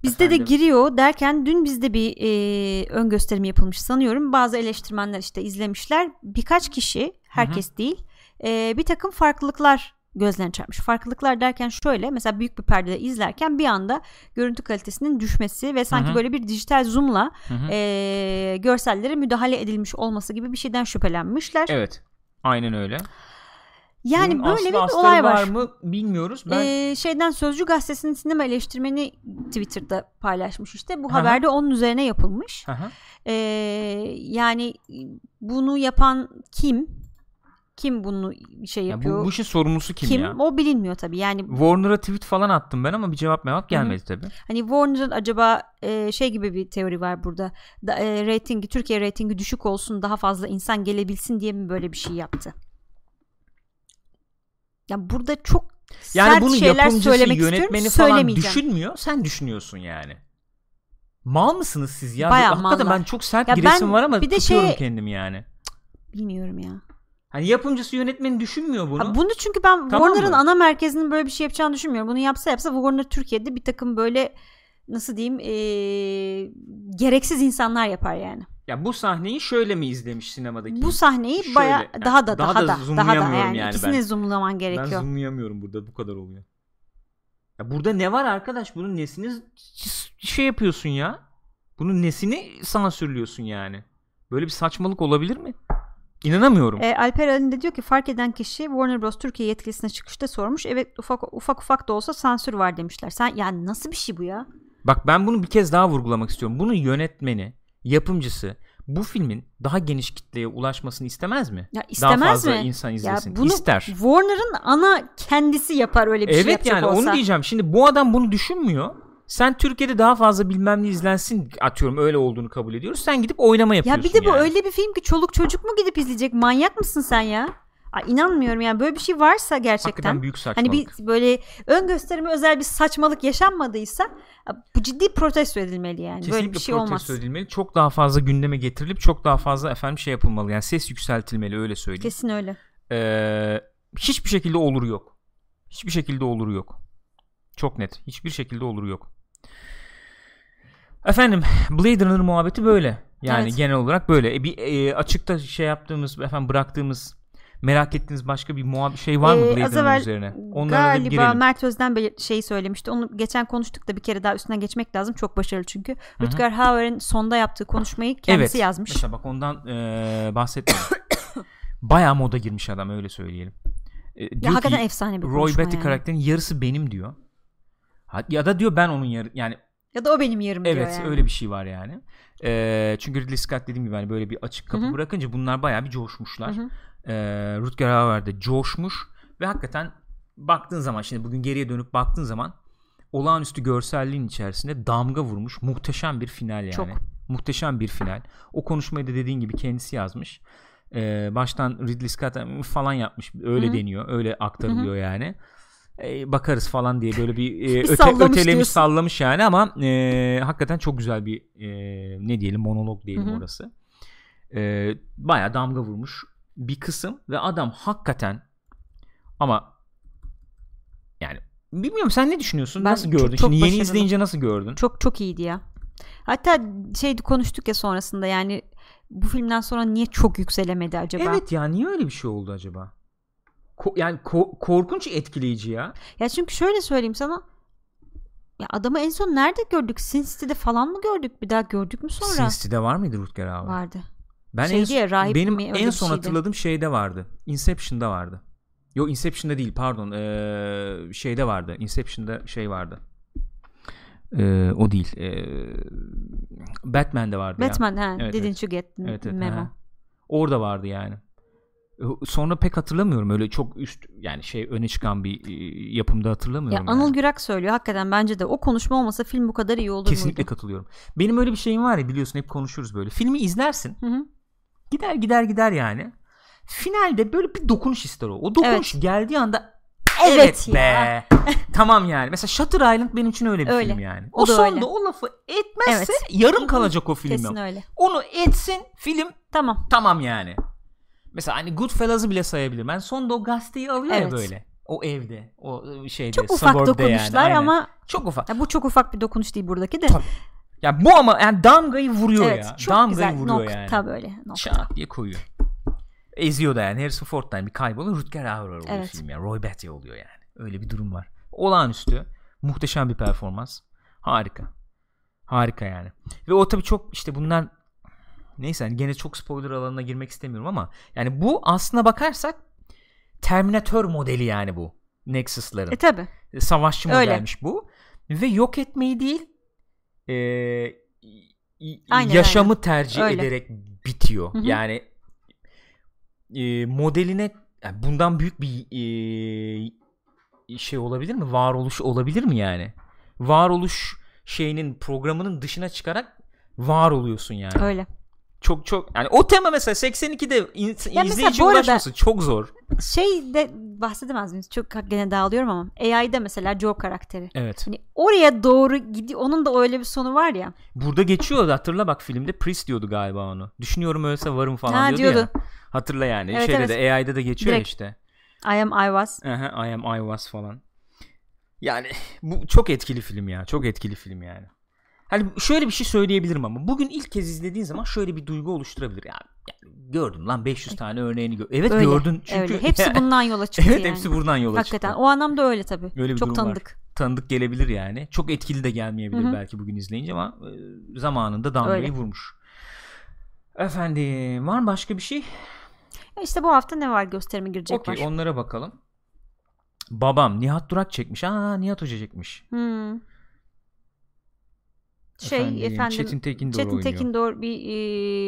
Bizde Efendim? de giriyor derken dün bizde bir e, ön gösterim yapılmış sanıyorum. Bazı eleştirmenler işte izlemişler. Birkaç kişi, herkes değil, e, bir takım farklılıklar gözlerine çarpmış. Farklılıklar derken şöyle mesela büyük bir perdede izlerken bir anda görüntü kalitesinin düşmesi ve sanki Hı hı. böyle bir dijital zoomla Hı hı. e, görsellere müdahale edilmiş olması gibi bir şeyden şüphelenmişler. Evet. Aynen öyle. Yani Bunun böyle bir olay var. mı bilmiyoruz. Ben Ee, şeyden Sözcü Gazetesi'nin sinema eleştirmeni Twitter'da paylaşmış işte. Bu Aha. haberde onun üzerine yapılmış. Ee, yani bunu yapan kim? Kim bunu şey Ya yapıyor? bu, bu işin sorumlusu kim, kim? ya? O bilinmiyor tabii. Yani Warner'a tweet falan attım ben ama bir cevap mevap gelmedi tabii. hani Warner'ın acaba e, şey gibi bir teori var burada. Da, e, ratingi Türkiye ratingi düşük olsun, daha fazla insan gelebilsin diye mi böyle bir şey yaptı? Ya burada çok Yani sert bunu şeyler yapımcısı, söylemek yönetmeni falan düşünmüyor. Sen düşünüyorsun yani. Mal mısınız siz ya? Bayağı Hakikaten mallar. ben çok sert Ya giresim ben var ama bir de tutuyorum şey- kendimi yani. Bilmiyorum ya. Hani yapımcısı yönetmeni düşünmüyor bunu. Ha, bunu çünkü ben Tamam Warner'ın ana merkezinin böyle bir şey yapacağını düşünmüyorum. Bunu yapsa yapsa Warner Türkiye'de bir takım böyle nasıl diyeyim eee, gereksiz insanlar yapar yani. Ya bu sahneyi şöyle mi izlemiş sinemadaki? Bu sahneyi Şöyle, baya yani daha da daha daha, da da daha da zoomlayamıyorum yani, yani ikisini ben. zoomlaman ben gerekiyor. zoomlayamıyorum burada bu kadar oluyor. Ya burada ne var arkadaş? Bunun nesini şey yapıyorsun ya? Bunun nesini sansürlüyorsun yani? Böyle bir saçmalık olabilir mi? İnanamıyorum. E, Alper Ali de diyor ki fark eden kişi Warner Bros. Türkiye yetkilisine çıkışta sormuş. Evet ufak ufak ufak da olsa sansür var demişler. Sen yani nasıl bir şey bu ya? Bak ben bunu bir kez daha vurgulamak istiyorum. Bunun yönetmeni, yapımcısı bu filmin daha geniş kitleye ulaşmasını istemez mi? Ya daha istemez fazla mi? insan Ya izlesin. bunu İster. Warner'ın ana kendisi yapar öyle bir şey Evet yapacak yani olsa. onu diyeceğim. Şimdi bu adam bunu düşünmüyor. Sen Türkiye'de daha fazla bilmem ne izlensin atıyorum öyle olduğunu kabul ediyoruz. Sen gidip oynama Ya yapıyorsun bir de bu yani. öyle bir film ki çoluk çocuk mu gidip izleyecek? Manyak mısın sen ya? Ay inanmıyorum yani böyle bir şey varsa gerçekten. Hakikaten büyük saçmalık. Hani bir böyle ön gösterime özel bir saçmalık yaşanmadıysa bu ciddi protesto edilmeli yani. Kesinlikle böyle bir şey protesto olmaz. edilmeli. Çok daha fazla gündeme getirilip çok daha fazla efendim şey yapılmalı. Yani ses yükseltilmeli öyle söyleyeyim. Kesin öyle. Ee, hiçbir şekilde olur yok. Hiçbir şekilde olur yok. Çok net. Hiçbir şekilde olur yok. Efendim Blade Runner muhabbeti böyle. Yani Evet. genel olarak böyle. E, bir e, açıkta şey yaptığımız efendim bıraktığımız merak ettiğiniz başka bir muhab şey var mı Ee, Blade Runner üzerine? Onlara bir Galiba girelim. Mert Özden belir- şeyi söylemişti. Onu geçen konuştuk da bir kere daha üstüne geçmek lazım. Çok başarılı çünkü. Rutger Hauer'in sonda yaptığı konuşmayı kendisi evet. yazmış. Mesela bak ondan e, bahsetmedim. Bayağı moda girmiş adam öyle söyleyelim. E, Ya diyor hakikaten ki, efsane bir Roy Batty yani. karakterinin yarısı benim diyor. Ya da diyor ben onun yarı yani Ya da o benim yerim diyor Evet yani. öyle bir şey var yani. Ee, çünkü Ridley Scott dediğim gibi hani böyle bir açık kapı Hı hı. bırakınca bunlar bayağı bir coşmuşlar. Hı hı. Ee, Rutger Hauer de coşmuş ve hakikaten baktığın zaman şimdi bugün geriye dönüp baktığın zaman olağanüstü görselliğin içerisinde damga vurmuş muhteşem bir final yani. Çok. Muhteşem bir final. O konuşmayı da dediğin gibi kendisi yazmış. Ee, baştan Ridley Scott falan yapmış. Öyle Hı hı. deniyor. Öyle aktarılıyor yani. Ee, bakarız falan diye böyle bir, e, öte, sallamış ötelemiş diyorsun. sallamış yani ama e, hakikaten çok güzel bir e, ne diyelim monolog diyelim Hı hı. orası. E, bayağı damga vurmuş bir kısım ve adam hakikaten ama yani bilmiyorum sen ne düşünüyorsun? Ben nasıl çok- gördün? çok Şimdi yeni başarılı. izleyince nasıl gördün? Çok çok iyiydi ya. Hatta şey konuştuk ya sonrasında yani bu filmden sonra niye çok yükselemedi acaba? Evet ya niye öyle bir şey oldu acaba? Ko- yani ko- korkunç etkileyici ya. Ya çünkü şöyle söyleyeyim sana. Ya adamı en son nerede gördük? Sin City'de falan mı gördük? Bir daha gördük mü sonra? Sin City'de var mıydı Rutger Hauer? Vardı. Ben Şeydi en, ya, rahip benim mi? En son şeydi. hatırladığım şeyde vardı. Inception'da vardı. Yo Inception'da değil pardon. Ee, şeyde vardı. Inception'da şey vardı. Ee, o değil. Ee, Batman'de vardı ya. Batman. Evet, Didn't evet. you get Evet, evet, memo? ha. Orada vardı yani. Sonra pek hatırlamıyorum. Öyle çok üst yani şey öne çıkan bir e, yapımda Ya hatırlamıyorum. Anıl yani. Gürak söylüyor hakikaten bence de o konuşma olmasa film bu kadar iyi olur Kesinlikle muydu? katılıyorum. Benim öyle bir şeyim var ya biliyorsun hep konuşuruz böyle. Filmi izlersin. Hı hı. Gider gider gider yani. Finalde böyle bir dokunuş ister o. O dokunuş geldiği anda Evet evet, ya." be. tamam yani. Mesela Shutter Island benim için öyle bir Öyle. film yani. O O, da sonda öyle. o lafı etmezse Evet. yarım kalacak o film. Kesin öyle. Onu etsin film Tamam. tamam yani. Mesela hani Goodfellas'ı bile sayabilirim. Ben sonda o gazeteyi alıyor Evet. ya böyle. O evde. O şeyde. Çok ufak dokunuşlar yani, aynen. ama Çok ufak. ya bu çok ufak bir dokunuş değil buradaki de. Tabii. Ya bu ama yani damgayı vuruyor evet, ya. çok damgayı güzel vuruyor nokta yani. böyle nokta. Şak diye koyuyor. Eziyor da yani. Harrison Ford'dan bir kayboluyor. Rutger Hauer oluyor Evet. film yani. Roy Batty oluyor yani. Öyle bir durum var. Olağanüstü. Muhteşem bir performans. Harika. Harika yani. Ve o tabii çok işte bunlar neyse hani gene çok spoiler alanına girmek istemiyorum ama yani bu aslına bakarsak Terminator modeli yani bu. Nexus'ların E tabi. savaşçı Öyle. modelmiş bu. Ve yok etmeyi değil e, Aynen, yaşamı tercih Öyle. ederek bitiyor. Hı hı. Yani e, modeline yani bundan büyük bir e, şey olabilir mi? Varoluş olabilir mi yani? Varoluş şeyinin programının dışına çıkarak var oluyorsun yani. Öyle. Çok çok yani o tema mesela 82'de in- mesela izleyici ulaşması çok zor. Şey de bahsedemez miyiz? Çok gene dağılıyorum ama AI'de mesela Joe karakteri. Evet. Hani oraya doğru gidiyor. Onun da öyle bir sonu var ya. Burada geçiyor da hatırla bak filmde Priest diyordu galiba onu. Düşünüyorum ölse varım falan Ha, diyordu, diyordu. ya. Hatırla yani. Evet, Şeyde evet. de AI'de de geçiyor Direkt. işte. I am I was. Aha, I am I was falan. Yani bu çok etkili film ya. Çok etkili film yani. Hani şöyle bir şey söyleyebilirim ama bugün ilk kez izlediğin zaman şöyle bir duygu oluşturabilir. Ya, yani gördüm lan 500 tane örneğini gör. Evet Öyle, gördün çünkü öyle. Hepsi bundan yola çıktı Evet yani. hepsi buradan yola Hakikaten. çıktı. O anlamda öyle tabii. Öyle bir Çok tanıdık. var. Tanıdık gelebilir yani. Çok etkili de gelmeyebilir Hı hı. belki bugün izleyince ama e, zamanında damgayı Öyle. vurmuş. Efendim var mı başka bir şey? E İşte bu hafta ne var gösterime girecek Okey var. onlara bakalım. Babam Nihat Durak çekmiş. Aa Nihat Hoca çekmiş. Hmm. Şey Efendim, efendim, Çetin Tekin doğru Çetin oynuyor. Tekin doğru bir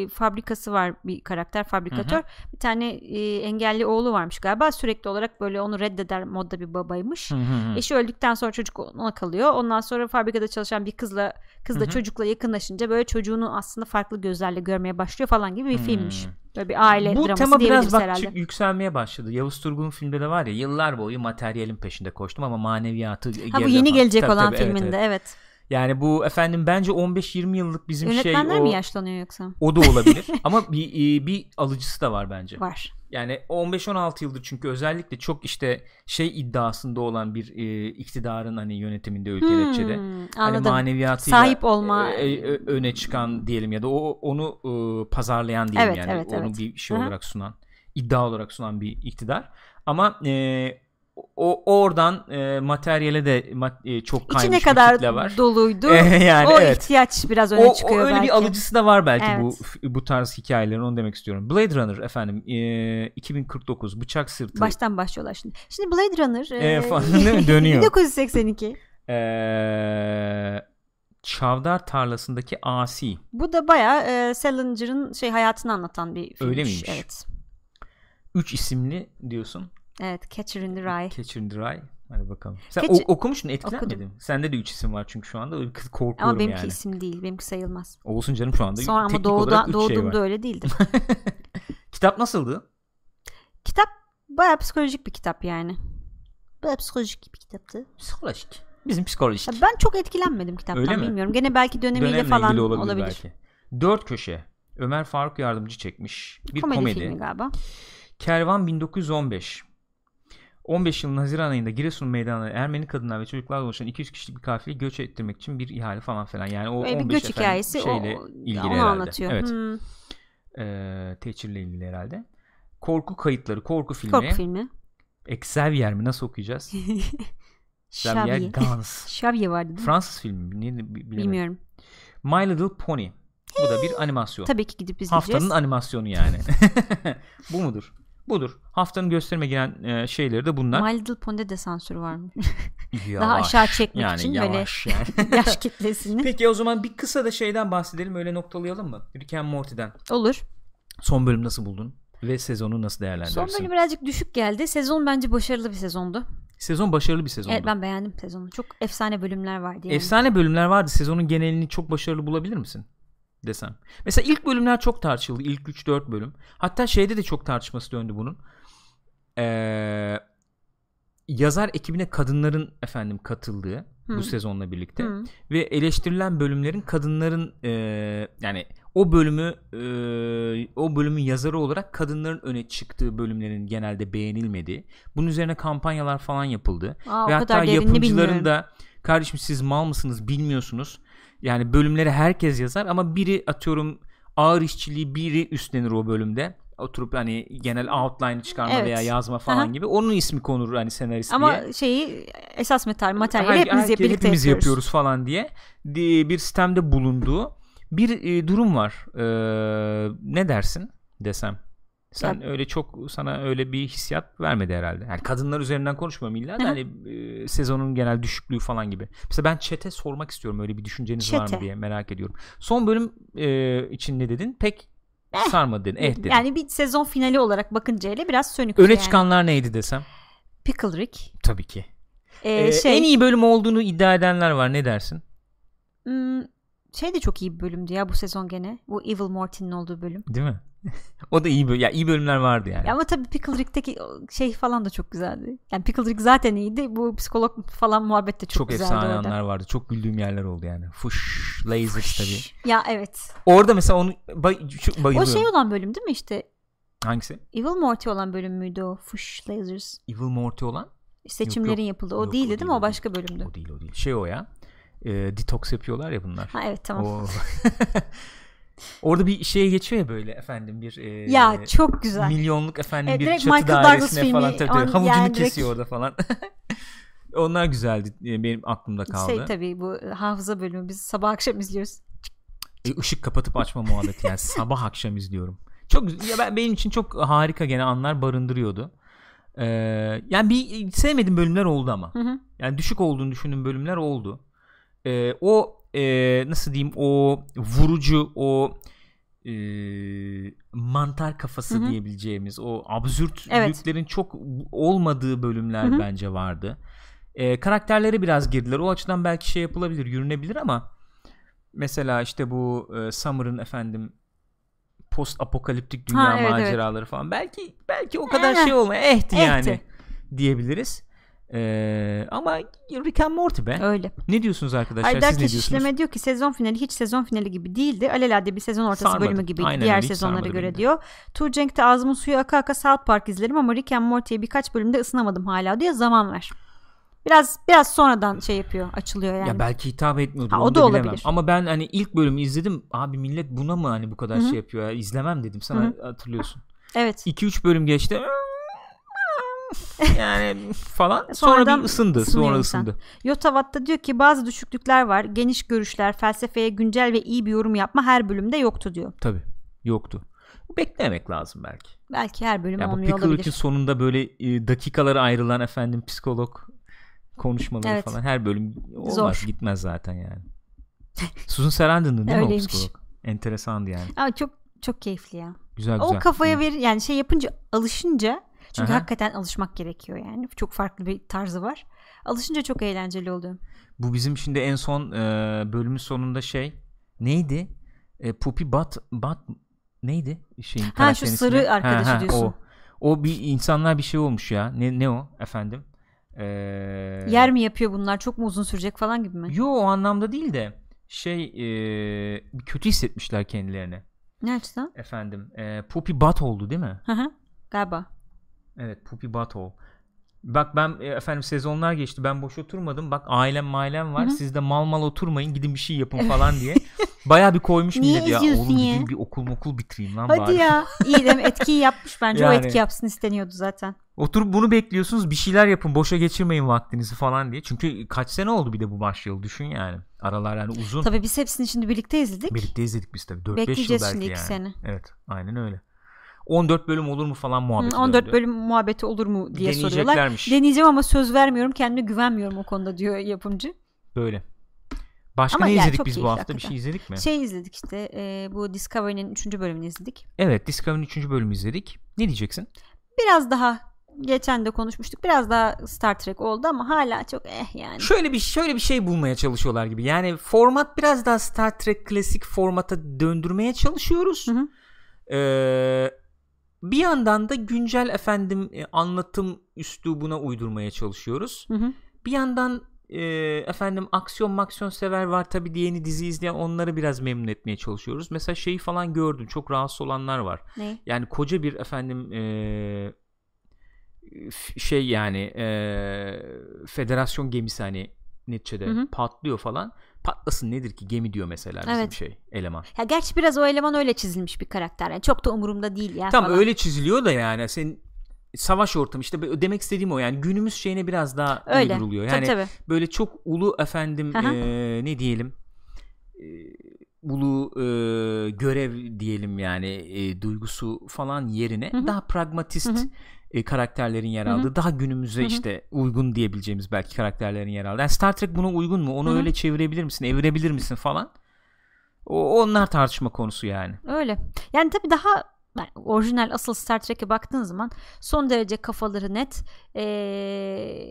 e, fabrikası var bir karakter fabrikatör. Bir tane e, engelli oğlu varmış galiba. Sürekli olarak böyle onu reddeder modda bir babaymış. Hı hı hı. Eşi öldükten sonra çocuk ona kalıyor. Ondan sonra fabrikada çalışan bir kızla kız da Hı hı. çocukla yakınlaşınca böyle çocuğunu aslında farklı gözlerle görmeye başlıyor falan gibi bir Hmm. filmmiş. Böyle bir aile Bu draması tema biraz bak herhalde. yükselmeye başladı. Yavuz Turgul'un filmde de var ya yıllar boyu materyalin peşinde koştum ama maneviyatı Ha bu yeni gelecek Tabii, olan tabii, evet, filminde evet. evet. Yani bu efendim bence 15-20 yıllık bizim Yönetmenler şey o, mi yaşlanıyor yoksa? o da olabilir ama bir e, bir alıcısı da var bence. Var. Yani 15-16 yıldır çünkü özellikle çok işte şey iddiasında olan bir e, iktidarın hani yönetiminde ülke Hmm, neticede. Hani maneviyatıyla Sahip olma. e, e, öne çıkan diyelim ya da o onu e, pazarlayan diyelim Evet, yani evet, onu evet. bir şey olarak sunan iddia olarak sunan bir iktidar ama e, o oradan e, materyale de ma- e, çok kaymış İçi ne kadar var. doluydu. yani o evet. ihtiyaç biraz öne O, o çıkıyor öyle belki. bir alıcısı da var belki Evet. bu bu tarz hikayelerin onu demek istiyorum. Blade Runner efendim e, 2049 bıçak sırtı Baştan başlıyorlar şimdi. Şimdi Blade Runner E, e, falan değil mi? Dönüyor. 1982. e, Çavdar tarlasındaki asi. Bu da bayağı e, Salinger'ın şey hayatını anlatan bir filmmiş. Öyle miymiş? Evet. Üç isimli diyorsun. Evet, Catcher in the Rye. Catcher in the Rye. Hadi bakalım. Sen Catch- o- okumuştun etkilenmedin. Mi? Sende de üç isim var çünkü şu anda. Korkuyorum Ama benimki yani. isim değil. Benimki sayılmaz. Olsun canım şu anda. Sonra ama doğuda, şey doğduğumda var. öyle değildim. Kitap nasıldı? kitap bayağı psikolojik bir kitap yani. Bayağı psikolojik bir kitaptı. Psikolojik. Bizim psikolojik. Ya ben çok etkilenmedim kitaptan Öyle mi? bilmiyorum. Gene belki dönemiyle Dönemle falan olabilir. olabilir, belki. Dört köşe. Ömer Faruk Yardımcı çekmiş. Bir komedi, komedi. filmi galiba. Kervan 1915. 15 yılın Haziran ayında Giresun meydanına Ermeni kadınlar ve çocuklarla oluşan 200 kişilik bir kafileyi göç ettirmek için bir ihale falan filan. Yani o Böyle bir 15 göç efendim hikayesi şeyle o, ilgili onu herhalde. anlatıyor. Evet. Hmm, Ee, Teçhir'le ilgili herhalde. Korku kayıtları, korku filmi. korku filmi. Xavier mi nasıl okuyacağız? Xavier. Gans. Xavier vardı değil mi? Fransız filmi mi? Ne, bilemedim. Bilmiyorum. My Little Pony. Bu da bir animasyon. Tabii ki gidip izleyeceğiz. Haftanın animasyonu yani. Bu mudur? Budur. Haftanın gösterime giren e, şeyleri de bunlar. My Little Pony'de de sansür var mı? Yavaş. Daha aşağı çekmek yani için böyle yani. yaş kitlesini. Peki o zaman bir kısa da şeyden bahsedelim öyle noktalayalım mı? Rick and Morty'den. Olur. Son bölüm nasıl buldun? Ve sezonu nasıl Son değerlendirirsin? bölüm birazcık düşük geldi. Sezon bence başarılı bir sezondu. Sezon başarılı bir sezondu. Evet ben beğendim sezonu. Çok efsane bölümler vardı yani. Efsane bölümler vardı. Sezonun genelini çok başarılı bulabilir misin? Desem. Mesela ilk bölümler çok tartışıldı. İlk 3-4 bölüm. Hatta şeyde de çok tartışması döndü bunun. Ee, yazar ekibine kadınların efendim katıldığı bu Hı. sezonla birlikte Hı. ve eleştirilen bölümlerin kadınların e, yani o bölümü e, o bölümün yazarı olarak kadınların öne çıktığı bölümlerin genelde beğenilmediği. Bunun üzerine kampanyalar falan yapıldı. Aa, Ve hatta yapımcıların bilmiyorum. da kardeşim siz mal mısınız bilmiyorsunuz. Yani bölümleri herkes yazar ama biri atıyorum ağır işçiliği biri üstlenir o bölümde. Oturup hani genel outline çıkarma Evet. veya yazma falan Aha. gibi. Onun ismi konur hani senarist Ama diye. şeyi esas metal materyali Her- hepimiz herkes- birlikte hepimiz yapıyoruz. yapıyoruz falan diye di- bir sistemde bulunduğu bir e, durum var. Ee, ne dersin desem? Sen Ya- öyle çok sana öyle bir hissiyat vermedi herhalde. Yani kadınlar üzerinden konuşmuyorum illa da hani e, sezonun genel düşüklüğü falan gibi. Mesela ben chat'e sormak istiyorum öyle bir düşünceniz var mı diye merak ediyorum. Son bölüm e, için ne dedin? Pek sarmadı dedin. Eh dedin. Yani bir sezon finali olarak bakınca hele biraz sönük. Öne yani. çıkanlar neydi desem? Pickle Rick. Tabii ki. Ee, Ee, şey, En iyi bölüm olduğunu iddia edenler var. Ne dersin? hmm, şey de çok iyi bir bölümdü ya bu sezon gene. Bu Evil Morty'nin olduğu bölüm. Değil mi? O da iyi. Ya iyi bölümler vardı yani. Ya ama tabii Pickle Rick'teki şey falan da çok güzeldi. Yani Pickle Rick zaten iyiydi. Bu psikolog falan muhabbet de çok, çok güzeldi efsane orada. anlar vardı. Çok güldüğüm yerler oldu yani. Fuş, lasers tabii. Ya evet. Orada mesela onu bay, çok O bayılıyorum. şey olan bölüm değil mi işte? Hangisi? Evil Morty olan bölüm müydü o? Fush Lasers. Evil Morty olan? Seçimlerin yok. yapıldığı. O Yok, değildi o değil değil, mi? o başka bölümdü. O değil o değil. Şey o ya. E, detox yapıyorlar ya bunlar. Ha evet tamam. O. Orada bir şeye geçiyor ya böyle efendim bir e, ya çok güzel. milyonluk efendim Evet, bir direkt çatı Michael Douglas dairesine filmi, falan tabii, on- havucunu yani direkt- kesiyor orada falan. Onlar güzeldi. e, Benim aklımda kaldı. Şey tabii bu hafıza bölümü biz sabah akşam izliyoruz. E, ışık kapatıp açma muhabbeti yani sabah akşam izliyorum. Çok. Ya ben benim için çok harika gene anlar barındırıyordu. Ee, yani bir sevmediğim bölümler oldu ama. Hı hı. Yani düşük olduğunu düşündüğüm bölümler oldu. Ee, o e, nasıl diyeyim o vurucu o e, mantar kafası Hı hı. diyebileceğimiz o absürtlüklerin Evet. çok olmadığı bölümler Hı hı. bence vardı. Ee, karakterlere biraz girdiler. O açıdan belki şey yapılabilir, yürünebilir ama mesela işte bu e, Summer'ın efendim post apokaliptik dünya Ha, evet, evet. maceraları falan belki belki o kadar Eh, şey olma ehti yani ehti. diyebiliriz. Ee, ama Rick and Morty be. Öyle. Ne diyorsunuz arkadaşlar? Haydar Siz ne diyorsunuz? Keşişleme diyor ki sezon finali hiç sezon finali gibi değildi. Alelade bir sezon ortası Sarmadı. bölümü gibi Aynen diğer sezonlara göre beni de. diyor. Tuğcenk'te ağzımın suyu aka aka South Park izlerim ama Rick and Morty'ye birkaç bölümde ısınamadım hala diyor. Zaman ver. Biraz biraz sonradan şey yapıyor, açılıyor yani. Ya belki hitap etmiyordu. Ha, o da da bilemem. olabilir. Ama ben hani ilk bölümü izledim. Abi millet buna mı hani bu kadar Hı hı. şey yapıyor ya? İzlemem dedim. Sana hatırlıyorsun. Evet. 2-3 bölüm geçti. Yani falan. Sonra Sonradan bir ısındı. Sonra ısındı. Yotavat'ta diyor ki bazı düşüklükler var. Geniş görüşler, felsefeye güncel ve iyi bir yorum yapma her bölümde yoktu diyor. Tabii. Yoktu. Beklemek lazım belki. Belki her bölüm Ya olmuyor Pickle olabilir. Rick'in sonunda böyle e, dakikalara ayrılan efendim psikolog konuşmaları Evet. falan her bölüm olmaz Zor. gitmez zaten yani. Susan Sarandon'dı değil mi o Öyleymiş. psikolog? Enteresandı yani. Ama çok çok keyifli ya. Güzel güzel. O kafaya verir yani şey yapınca alışınca çünkü Aha. hakikaten alışmak gerekiyor yani. Çok farklı bir tarzı var. Alışınca çok eğlenceli oluyor. Bu bizim şimdi en son e, bölümün sonunda şey neydi? E, Puppy Bat Bat neydi? Şeyin, Ha, şu sarı ismi? arkadaşı diyorsun. O. o bir insanlar bir şey olmuş ya. Ne ne o efendim? E, Yer mi yapıyor bunlar? Çok mu uzun sürecek falan gibi mi? Yo o anlamda değil de şey e, kötü hissetmişler kendilerine. Ne açıdan? Efendim e, Puppy Bat oldu değil mi? Hı hı. Galiba. Evet Puppy Butthole. Bak ben e, efendim sezonlar geçti ben boş oturmadım. Bak ailem mailem var. Hı hı. Siz de mal mal oturmayın gidin bir şey yapın falan diye. Baya bir koymuş Niye millet ya. Oğlum ya? gideyim bir okul okul bitireyim lan Hadi bari. ya. İyi mi? Etkiyi yapmış bence. O Yani. etki yapsın isteniyordu zaten. Oturup bunu bekliyorsunuz bir şeyler yapın boşa geçirmeyin vaktinizi falan diye. Çünkü kaç sene oldu bir de bu başlayalı düşün yani. Aralar yani uzun. Tabii biz hepsini şimdi birlikte izledik. Birlikte izledik biz tabii. 4-5 yıl Bekleyeceğiz belki şimdi yani. iki sene. Evet aynen öyle. 14 bölüm olur mu falan Hı, muhabbeti 14 döndü. bölüm muhabbeti olur mu diye soruyorlar. Deneyeceğim ama söz vermiyorum. Kendime güvenmiyorum o konuda diyor yapımcı. Böyle. Başka Ama ne yani izledik biz bu hafta? Bir hakikaten. şey izledik mi? Şey izledik işte e, bu Discovery'nin 3. bölümünü izledik. Evet Discovery'nin 3. bölümü izledik. Ne diyeceksin? Biraz daha geçen de konuşmuştuk. Biraz daha Star Trek oldu ama hala çok eh yani. Şöyle bir şöyle bir şey bulmaya çalışıyorlar gibi. Yani format biraz daha Star Trek klasik formata döndürmeye çalışıyoruz. Hı hı. Ee, bir yandan da güncel efendim e, anlatım üslubuna uydurmaya çalışıyoruz. Hı hı. Bir yandan e, efendim aksiyon maksiyon sever var tabi yeni dizi izleyen onları biraz memnun etmeye çalışıyoruz. Mesela şeyi falan gördüm çok rahatsız olanlar var. Ne? Yani koca bir efendim e, şey yani e, federasyon gemisi hani neticede Hı hı. patlıyor falan. Patlasın nedir ki gemi diyor mesela bizim Evet. şey eleman. Ya gerçi biraz o eleman öyle çizilmiş bir karakter. Yani çok da umurumda değil ya Tam falan. öyle çiziliyor da yani senin savaş ortamı işte demek istediğim o yani günümüz şeyine biraz daha Öyle. uyduruluyor. Tabii, Yani tabii. böyle çok ulu efendim Aha. eee, ne diyelim eee, ulu eee, görev diyelim yani eee, duygusu falan yerine Hı hı. daha pragmatist Hı hı. E, karakterlerin yer aldığı daha günümüze Hı hı. işte uygun diyebileceğimiz belki karakterlerin yer aldığı. Yani Star Trek buna uygun mu? Onu Hı hı. öyle çevirebilir misin? Evirebilir misin falan? O onlar tartışma konusu yani. Öyle. Yani tabii daha yani orijinal asıl Star Trek'e baktığın zaman son derece kafaları net, ee,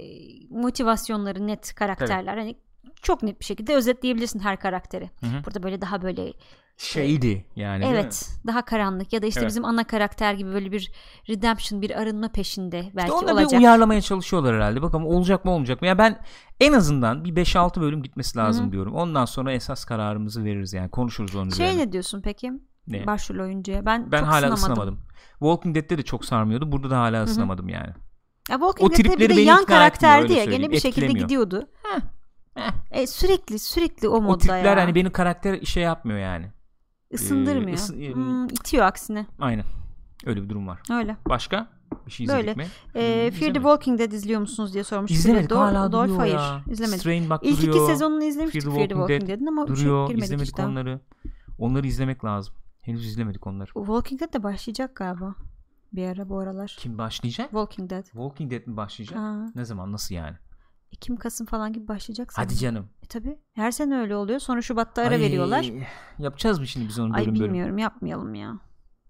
motivasyonları net karakterler. Hani çok net bir şekilde özetleyebilirsin her karakteri. Hı hı. Burada böyle daha böyle Şeydi yani. evet daha karanlık ya da işte Evet. bizim ana karakter gibi böyle bir redemption bir arınma peşinde belki İşte onu olacak. bir uyarlamaya çalışıyorlar herhalde. Bakalım olacak mı olmayacak mı? Ya ben en azından bir 5-6 bölüm gitmesi lazım Hı hı. diyorum. Ondan sonra esas kararımızı veririz yani. Konuşuruz onun şey üzerine. ne diyorsun peki? Ne? Başrol oyuncuya. Ben, Ben çok hala ısınamadım. ısınamadım. Walking Dead'de de çok sarmıyordu. Burada da hala ısınamadım yani. Ya Walking O Dead'de bir de yan karakterdi ya. Gene bir şekilde gidiyordu. heh. E, sürekli sürekli o modda O tripler ya. hani benim karakter şey yapmıyor yani. Isındırmıyor. Ee, ısı- Hmm, itiyor aksine. Aynen. Öyle bir durum var. Öyle. Başka? Bir şey izledik Böyle. mi? Ee, Fear the. Walking Dead izliyor musunuz diye sormuş. İzlemedik Dol- hala Dolph duruyor ya. izlemedik. Strain bak İlk duruyor. iki sezonunu izlemiştik Fear the Walking Walking, Dead Dead'in ama duruyor. girmedik İzlemedik işte. onları. Onları izlemek lazım. Henüz izlemedik onları. Walking Dead de başlayacak galiba. Bir ara bu aralar. Kim başlayacak? Walking Dead. Walking Dead mi başlayacak? Ha, Ne zaman? Nasıl yani? Ekim Kasım falan gibi başlayacak Hadi sanırım. canım. E, tabii. Her sene öyle oluyor. Sonra Şubat'ta ara Ay, veriyorlar. Yapacağız mı şimdi biz onu Ay bölüm bölüm? bilmiyorum yapmayalım ya.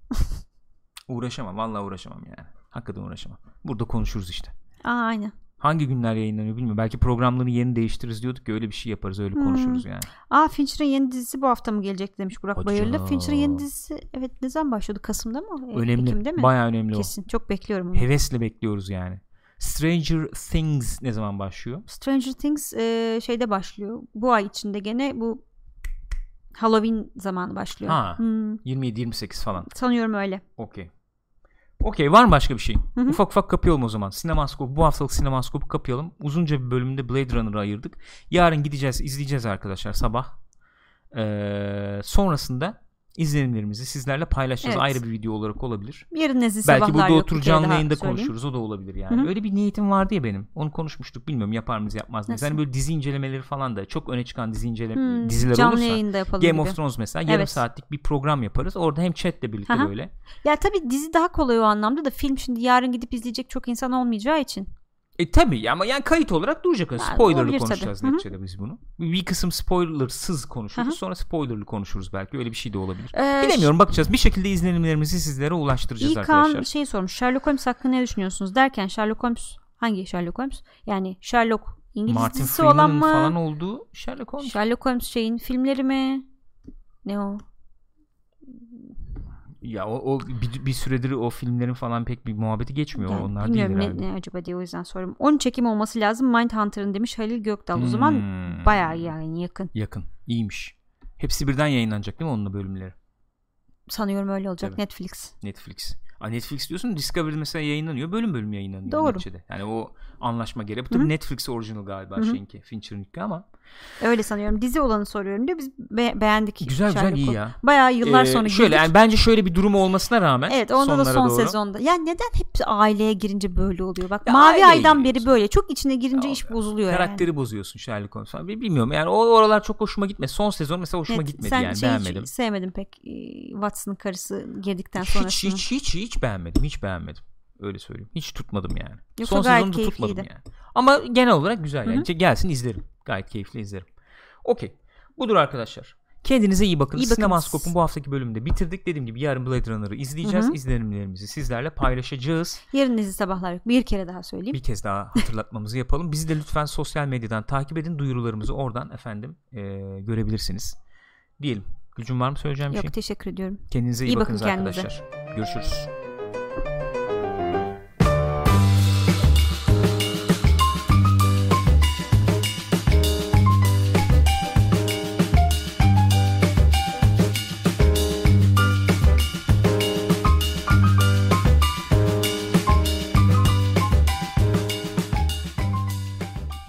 Uğraşamam. Vallahi uğraşamam yani. Hakikaten uğraşamam. Burada konuşuruz işte. Aa aynen. Hangi günler yayınlanıyor bilmiyorum. Belki programların yerini değiştiririz diyorduk ki öyle bir şey yaparız. Öyle Hmm. konuşuruz yani. Aa Fincher'ın yeni dizisi bu hafta mı gelecek demiş Burak Hadi Bayırlı. Fincher'ın yeni dizisi evet ne zaman başlıyordu? Kasım'da mı? E, Önemli. Ekim'de mi? Bayağı önemli Kesin. Çok bekliyorum o. onu. Hevesle bekliyoruz yani. Stranger Things ne zaman başlıyor? Stranger Things e, şeyde başlıyor. Bu ay içinde gene bu Halloween zamanı başlıyor. Ha. Hmm, 27-28 falan. sanıyorum öyle. Okey. Okey var mı başka bir şey? Hı hı. Ufak ufak kapayalım o zaman. Sinemaskop bu haftalık sinemaskopu kapayalım. Uzunca bir bölümde Blade Runner'ı ayırdık. Yarın gideceğiz, izleyeceğiz arkadaşlar sabah. Ee, sonrasında izlenimlerimizi sizlerle paylaşacağız. Evet. Ayrı bir video olarak olabilir. Yarın nezih Belki burada otur canlı yayında söyleyeyim. konuşuruz. O da olabilir yani. Hı hı. Öyle bir niyetim vardı ya benim. Onu konuşmuştuk. Bilmiyorum yapar mıyız yapmaz mıyız. Hani böyle dizi incelemeleri falan da çok öne çıkan dizi inceleme Hmm, diziler canlı olursa. yayında yapalım Game gibi. of Thrones mesela yarım Evet. saatlik bir program yaparız. Orada hem chatle birlikte Aha. böyle. Ya tabii dizi daha kolay o anlamda da film şimdi yarın gidip izleyecek çok insan olmayacağı için. E tabi ama yani kayıt olarak duracak. Yani Spoilerlı konuşacağız tabii. Neticede biz bunu. Bir kısım spoilersız konuşuruz. Hı hı. Sonra spoilerlı konuşuruz belki. Öyle bir şey de olabilir. Ee, Bilemiyorum bakacağız. Bir şekilde izlenimlerimizi sizlere ulaştıracağız İlkan arkadaşlar. şey sormuş. Sherlock Holmes hakkında ne düşünüyorsunuz derken Sherlock Holmes hangi Sherlock Holmes? Yani Sherlock İngiliz Martin dizisi olan Freeman'ın mı? falan olduğu Sherlock Holmes. Sherlock Holmes şeyin filmleri mi? Ne o? Ya o, o bir, bir süredir o filmlerin falan pek bir muhabbeti geçmiyor. Yani Onlar değil bilmiyorum herhalde. ne, ne acaba diye o yüzden soruyorum. 10 çekim olması lazım Mindhunter'ın demiş Halil Gökdal. O zaman Hmm. bayağı yani yakın. Yakın. İyiymiş. Hepsi birden yayınlanacak değil mi onun da bölümleri? Sanıyorum öyle olacak Tabii. Netflix. Netflix. Aa, Netflix diyorsun Discovery mesela yayınlanıyor. Bölüm bölüm yayınlanıyor. Doğru. neticede. Yani o anlaşma gereği. Bu tabii. Netflix orijinal galiba Hı hı. şeyinki. Fincher'ınki ama. Öyle sanıyorum. Dizi olanı soruyorum diyor. Biz be- beğendik. Güzel güzel iyi ya. Bayağı yıllar Ee, sonra şöyle girdik. yani bence şöyle bir durum olmasına rağmen Evet onda da son doğru, sezonda. Ya neden hep aileye girince böyle oluyor? Bak Ya Mavi Ay'dan beri böyle. Çok içine girince Ya, iş bozuluyor karakteri bozuyorsun Sherlock Holmes. Bilmiyorum yani o oralar çok hoşuma gitmedi. Son sezon mesela yani. hoşuma Evet, gitmedi sen yani hiç beğenmedim. sevmedim pek. Ee, Watson'ın karısı girdikten Hiç, sonrasını. hiç hiç hiç beğenmedim. Hiç beğenmedim. Öyle söyleyeyim. Hiç tutmadım yani. Yoksa Son sezonu da tutmadım yani. Ama genel olarak güzel yani. Hı Gelsin izlerim. Gayet keyifli izlerim. Okey. Budur arkadaşlar. Kendinize iyi bakın. Sinemaskop'un bu haftaki bölümünde bitirdik. Dediğim gibi yarın Blade Runner'ı izleyeceğiz. Hı hı. İzlenimlerimizi sizlerle paylaşacağız. Yarın sabahlar yok. Bir kere daha söyleyeyim. Bir kez daha hatırlatmamızı yapalım. Bizi de lütfen sosyal medyadan takip edin. Duyurularımızı oradan efendim e, görebilirsiniz. Diyelim. Gülcüm var mı söyleyeceğim bir Yok şey? teşekkür ediyorum. Kendinize iyi, İyi bakın kendinize. arkadaşlar. Görüşürüz.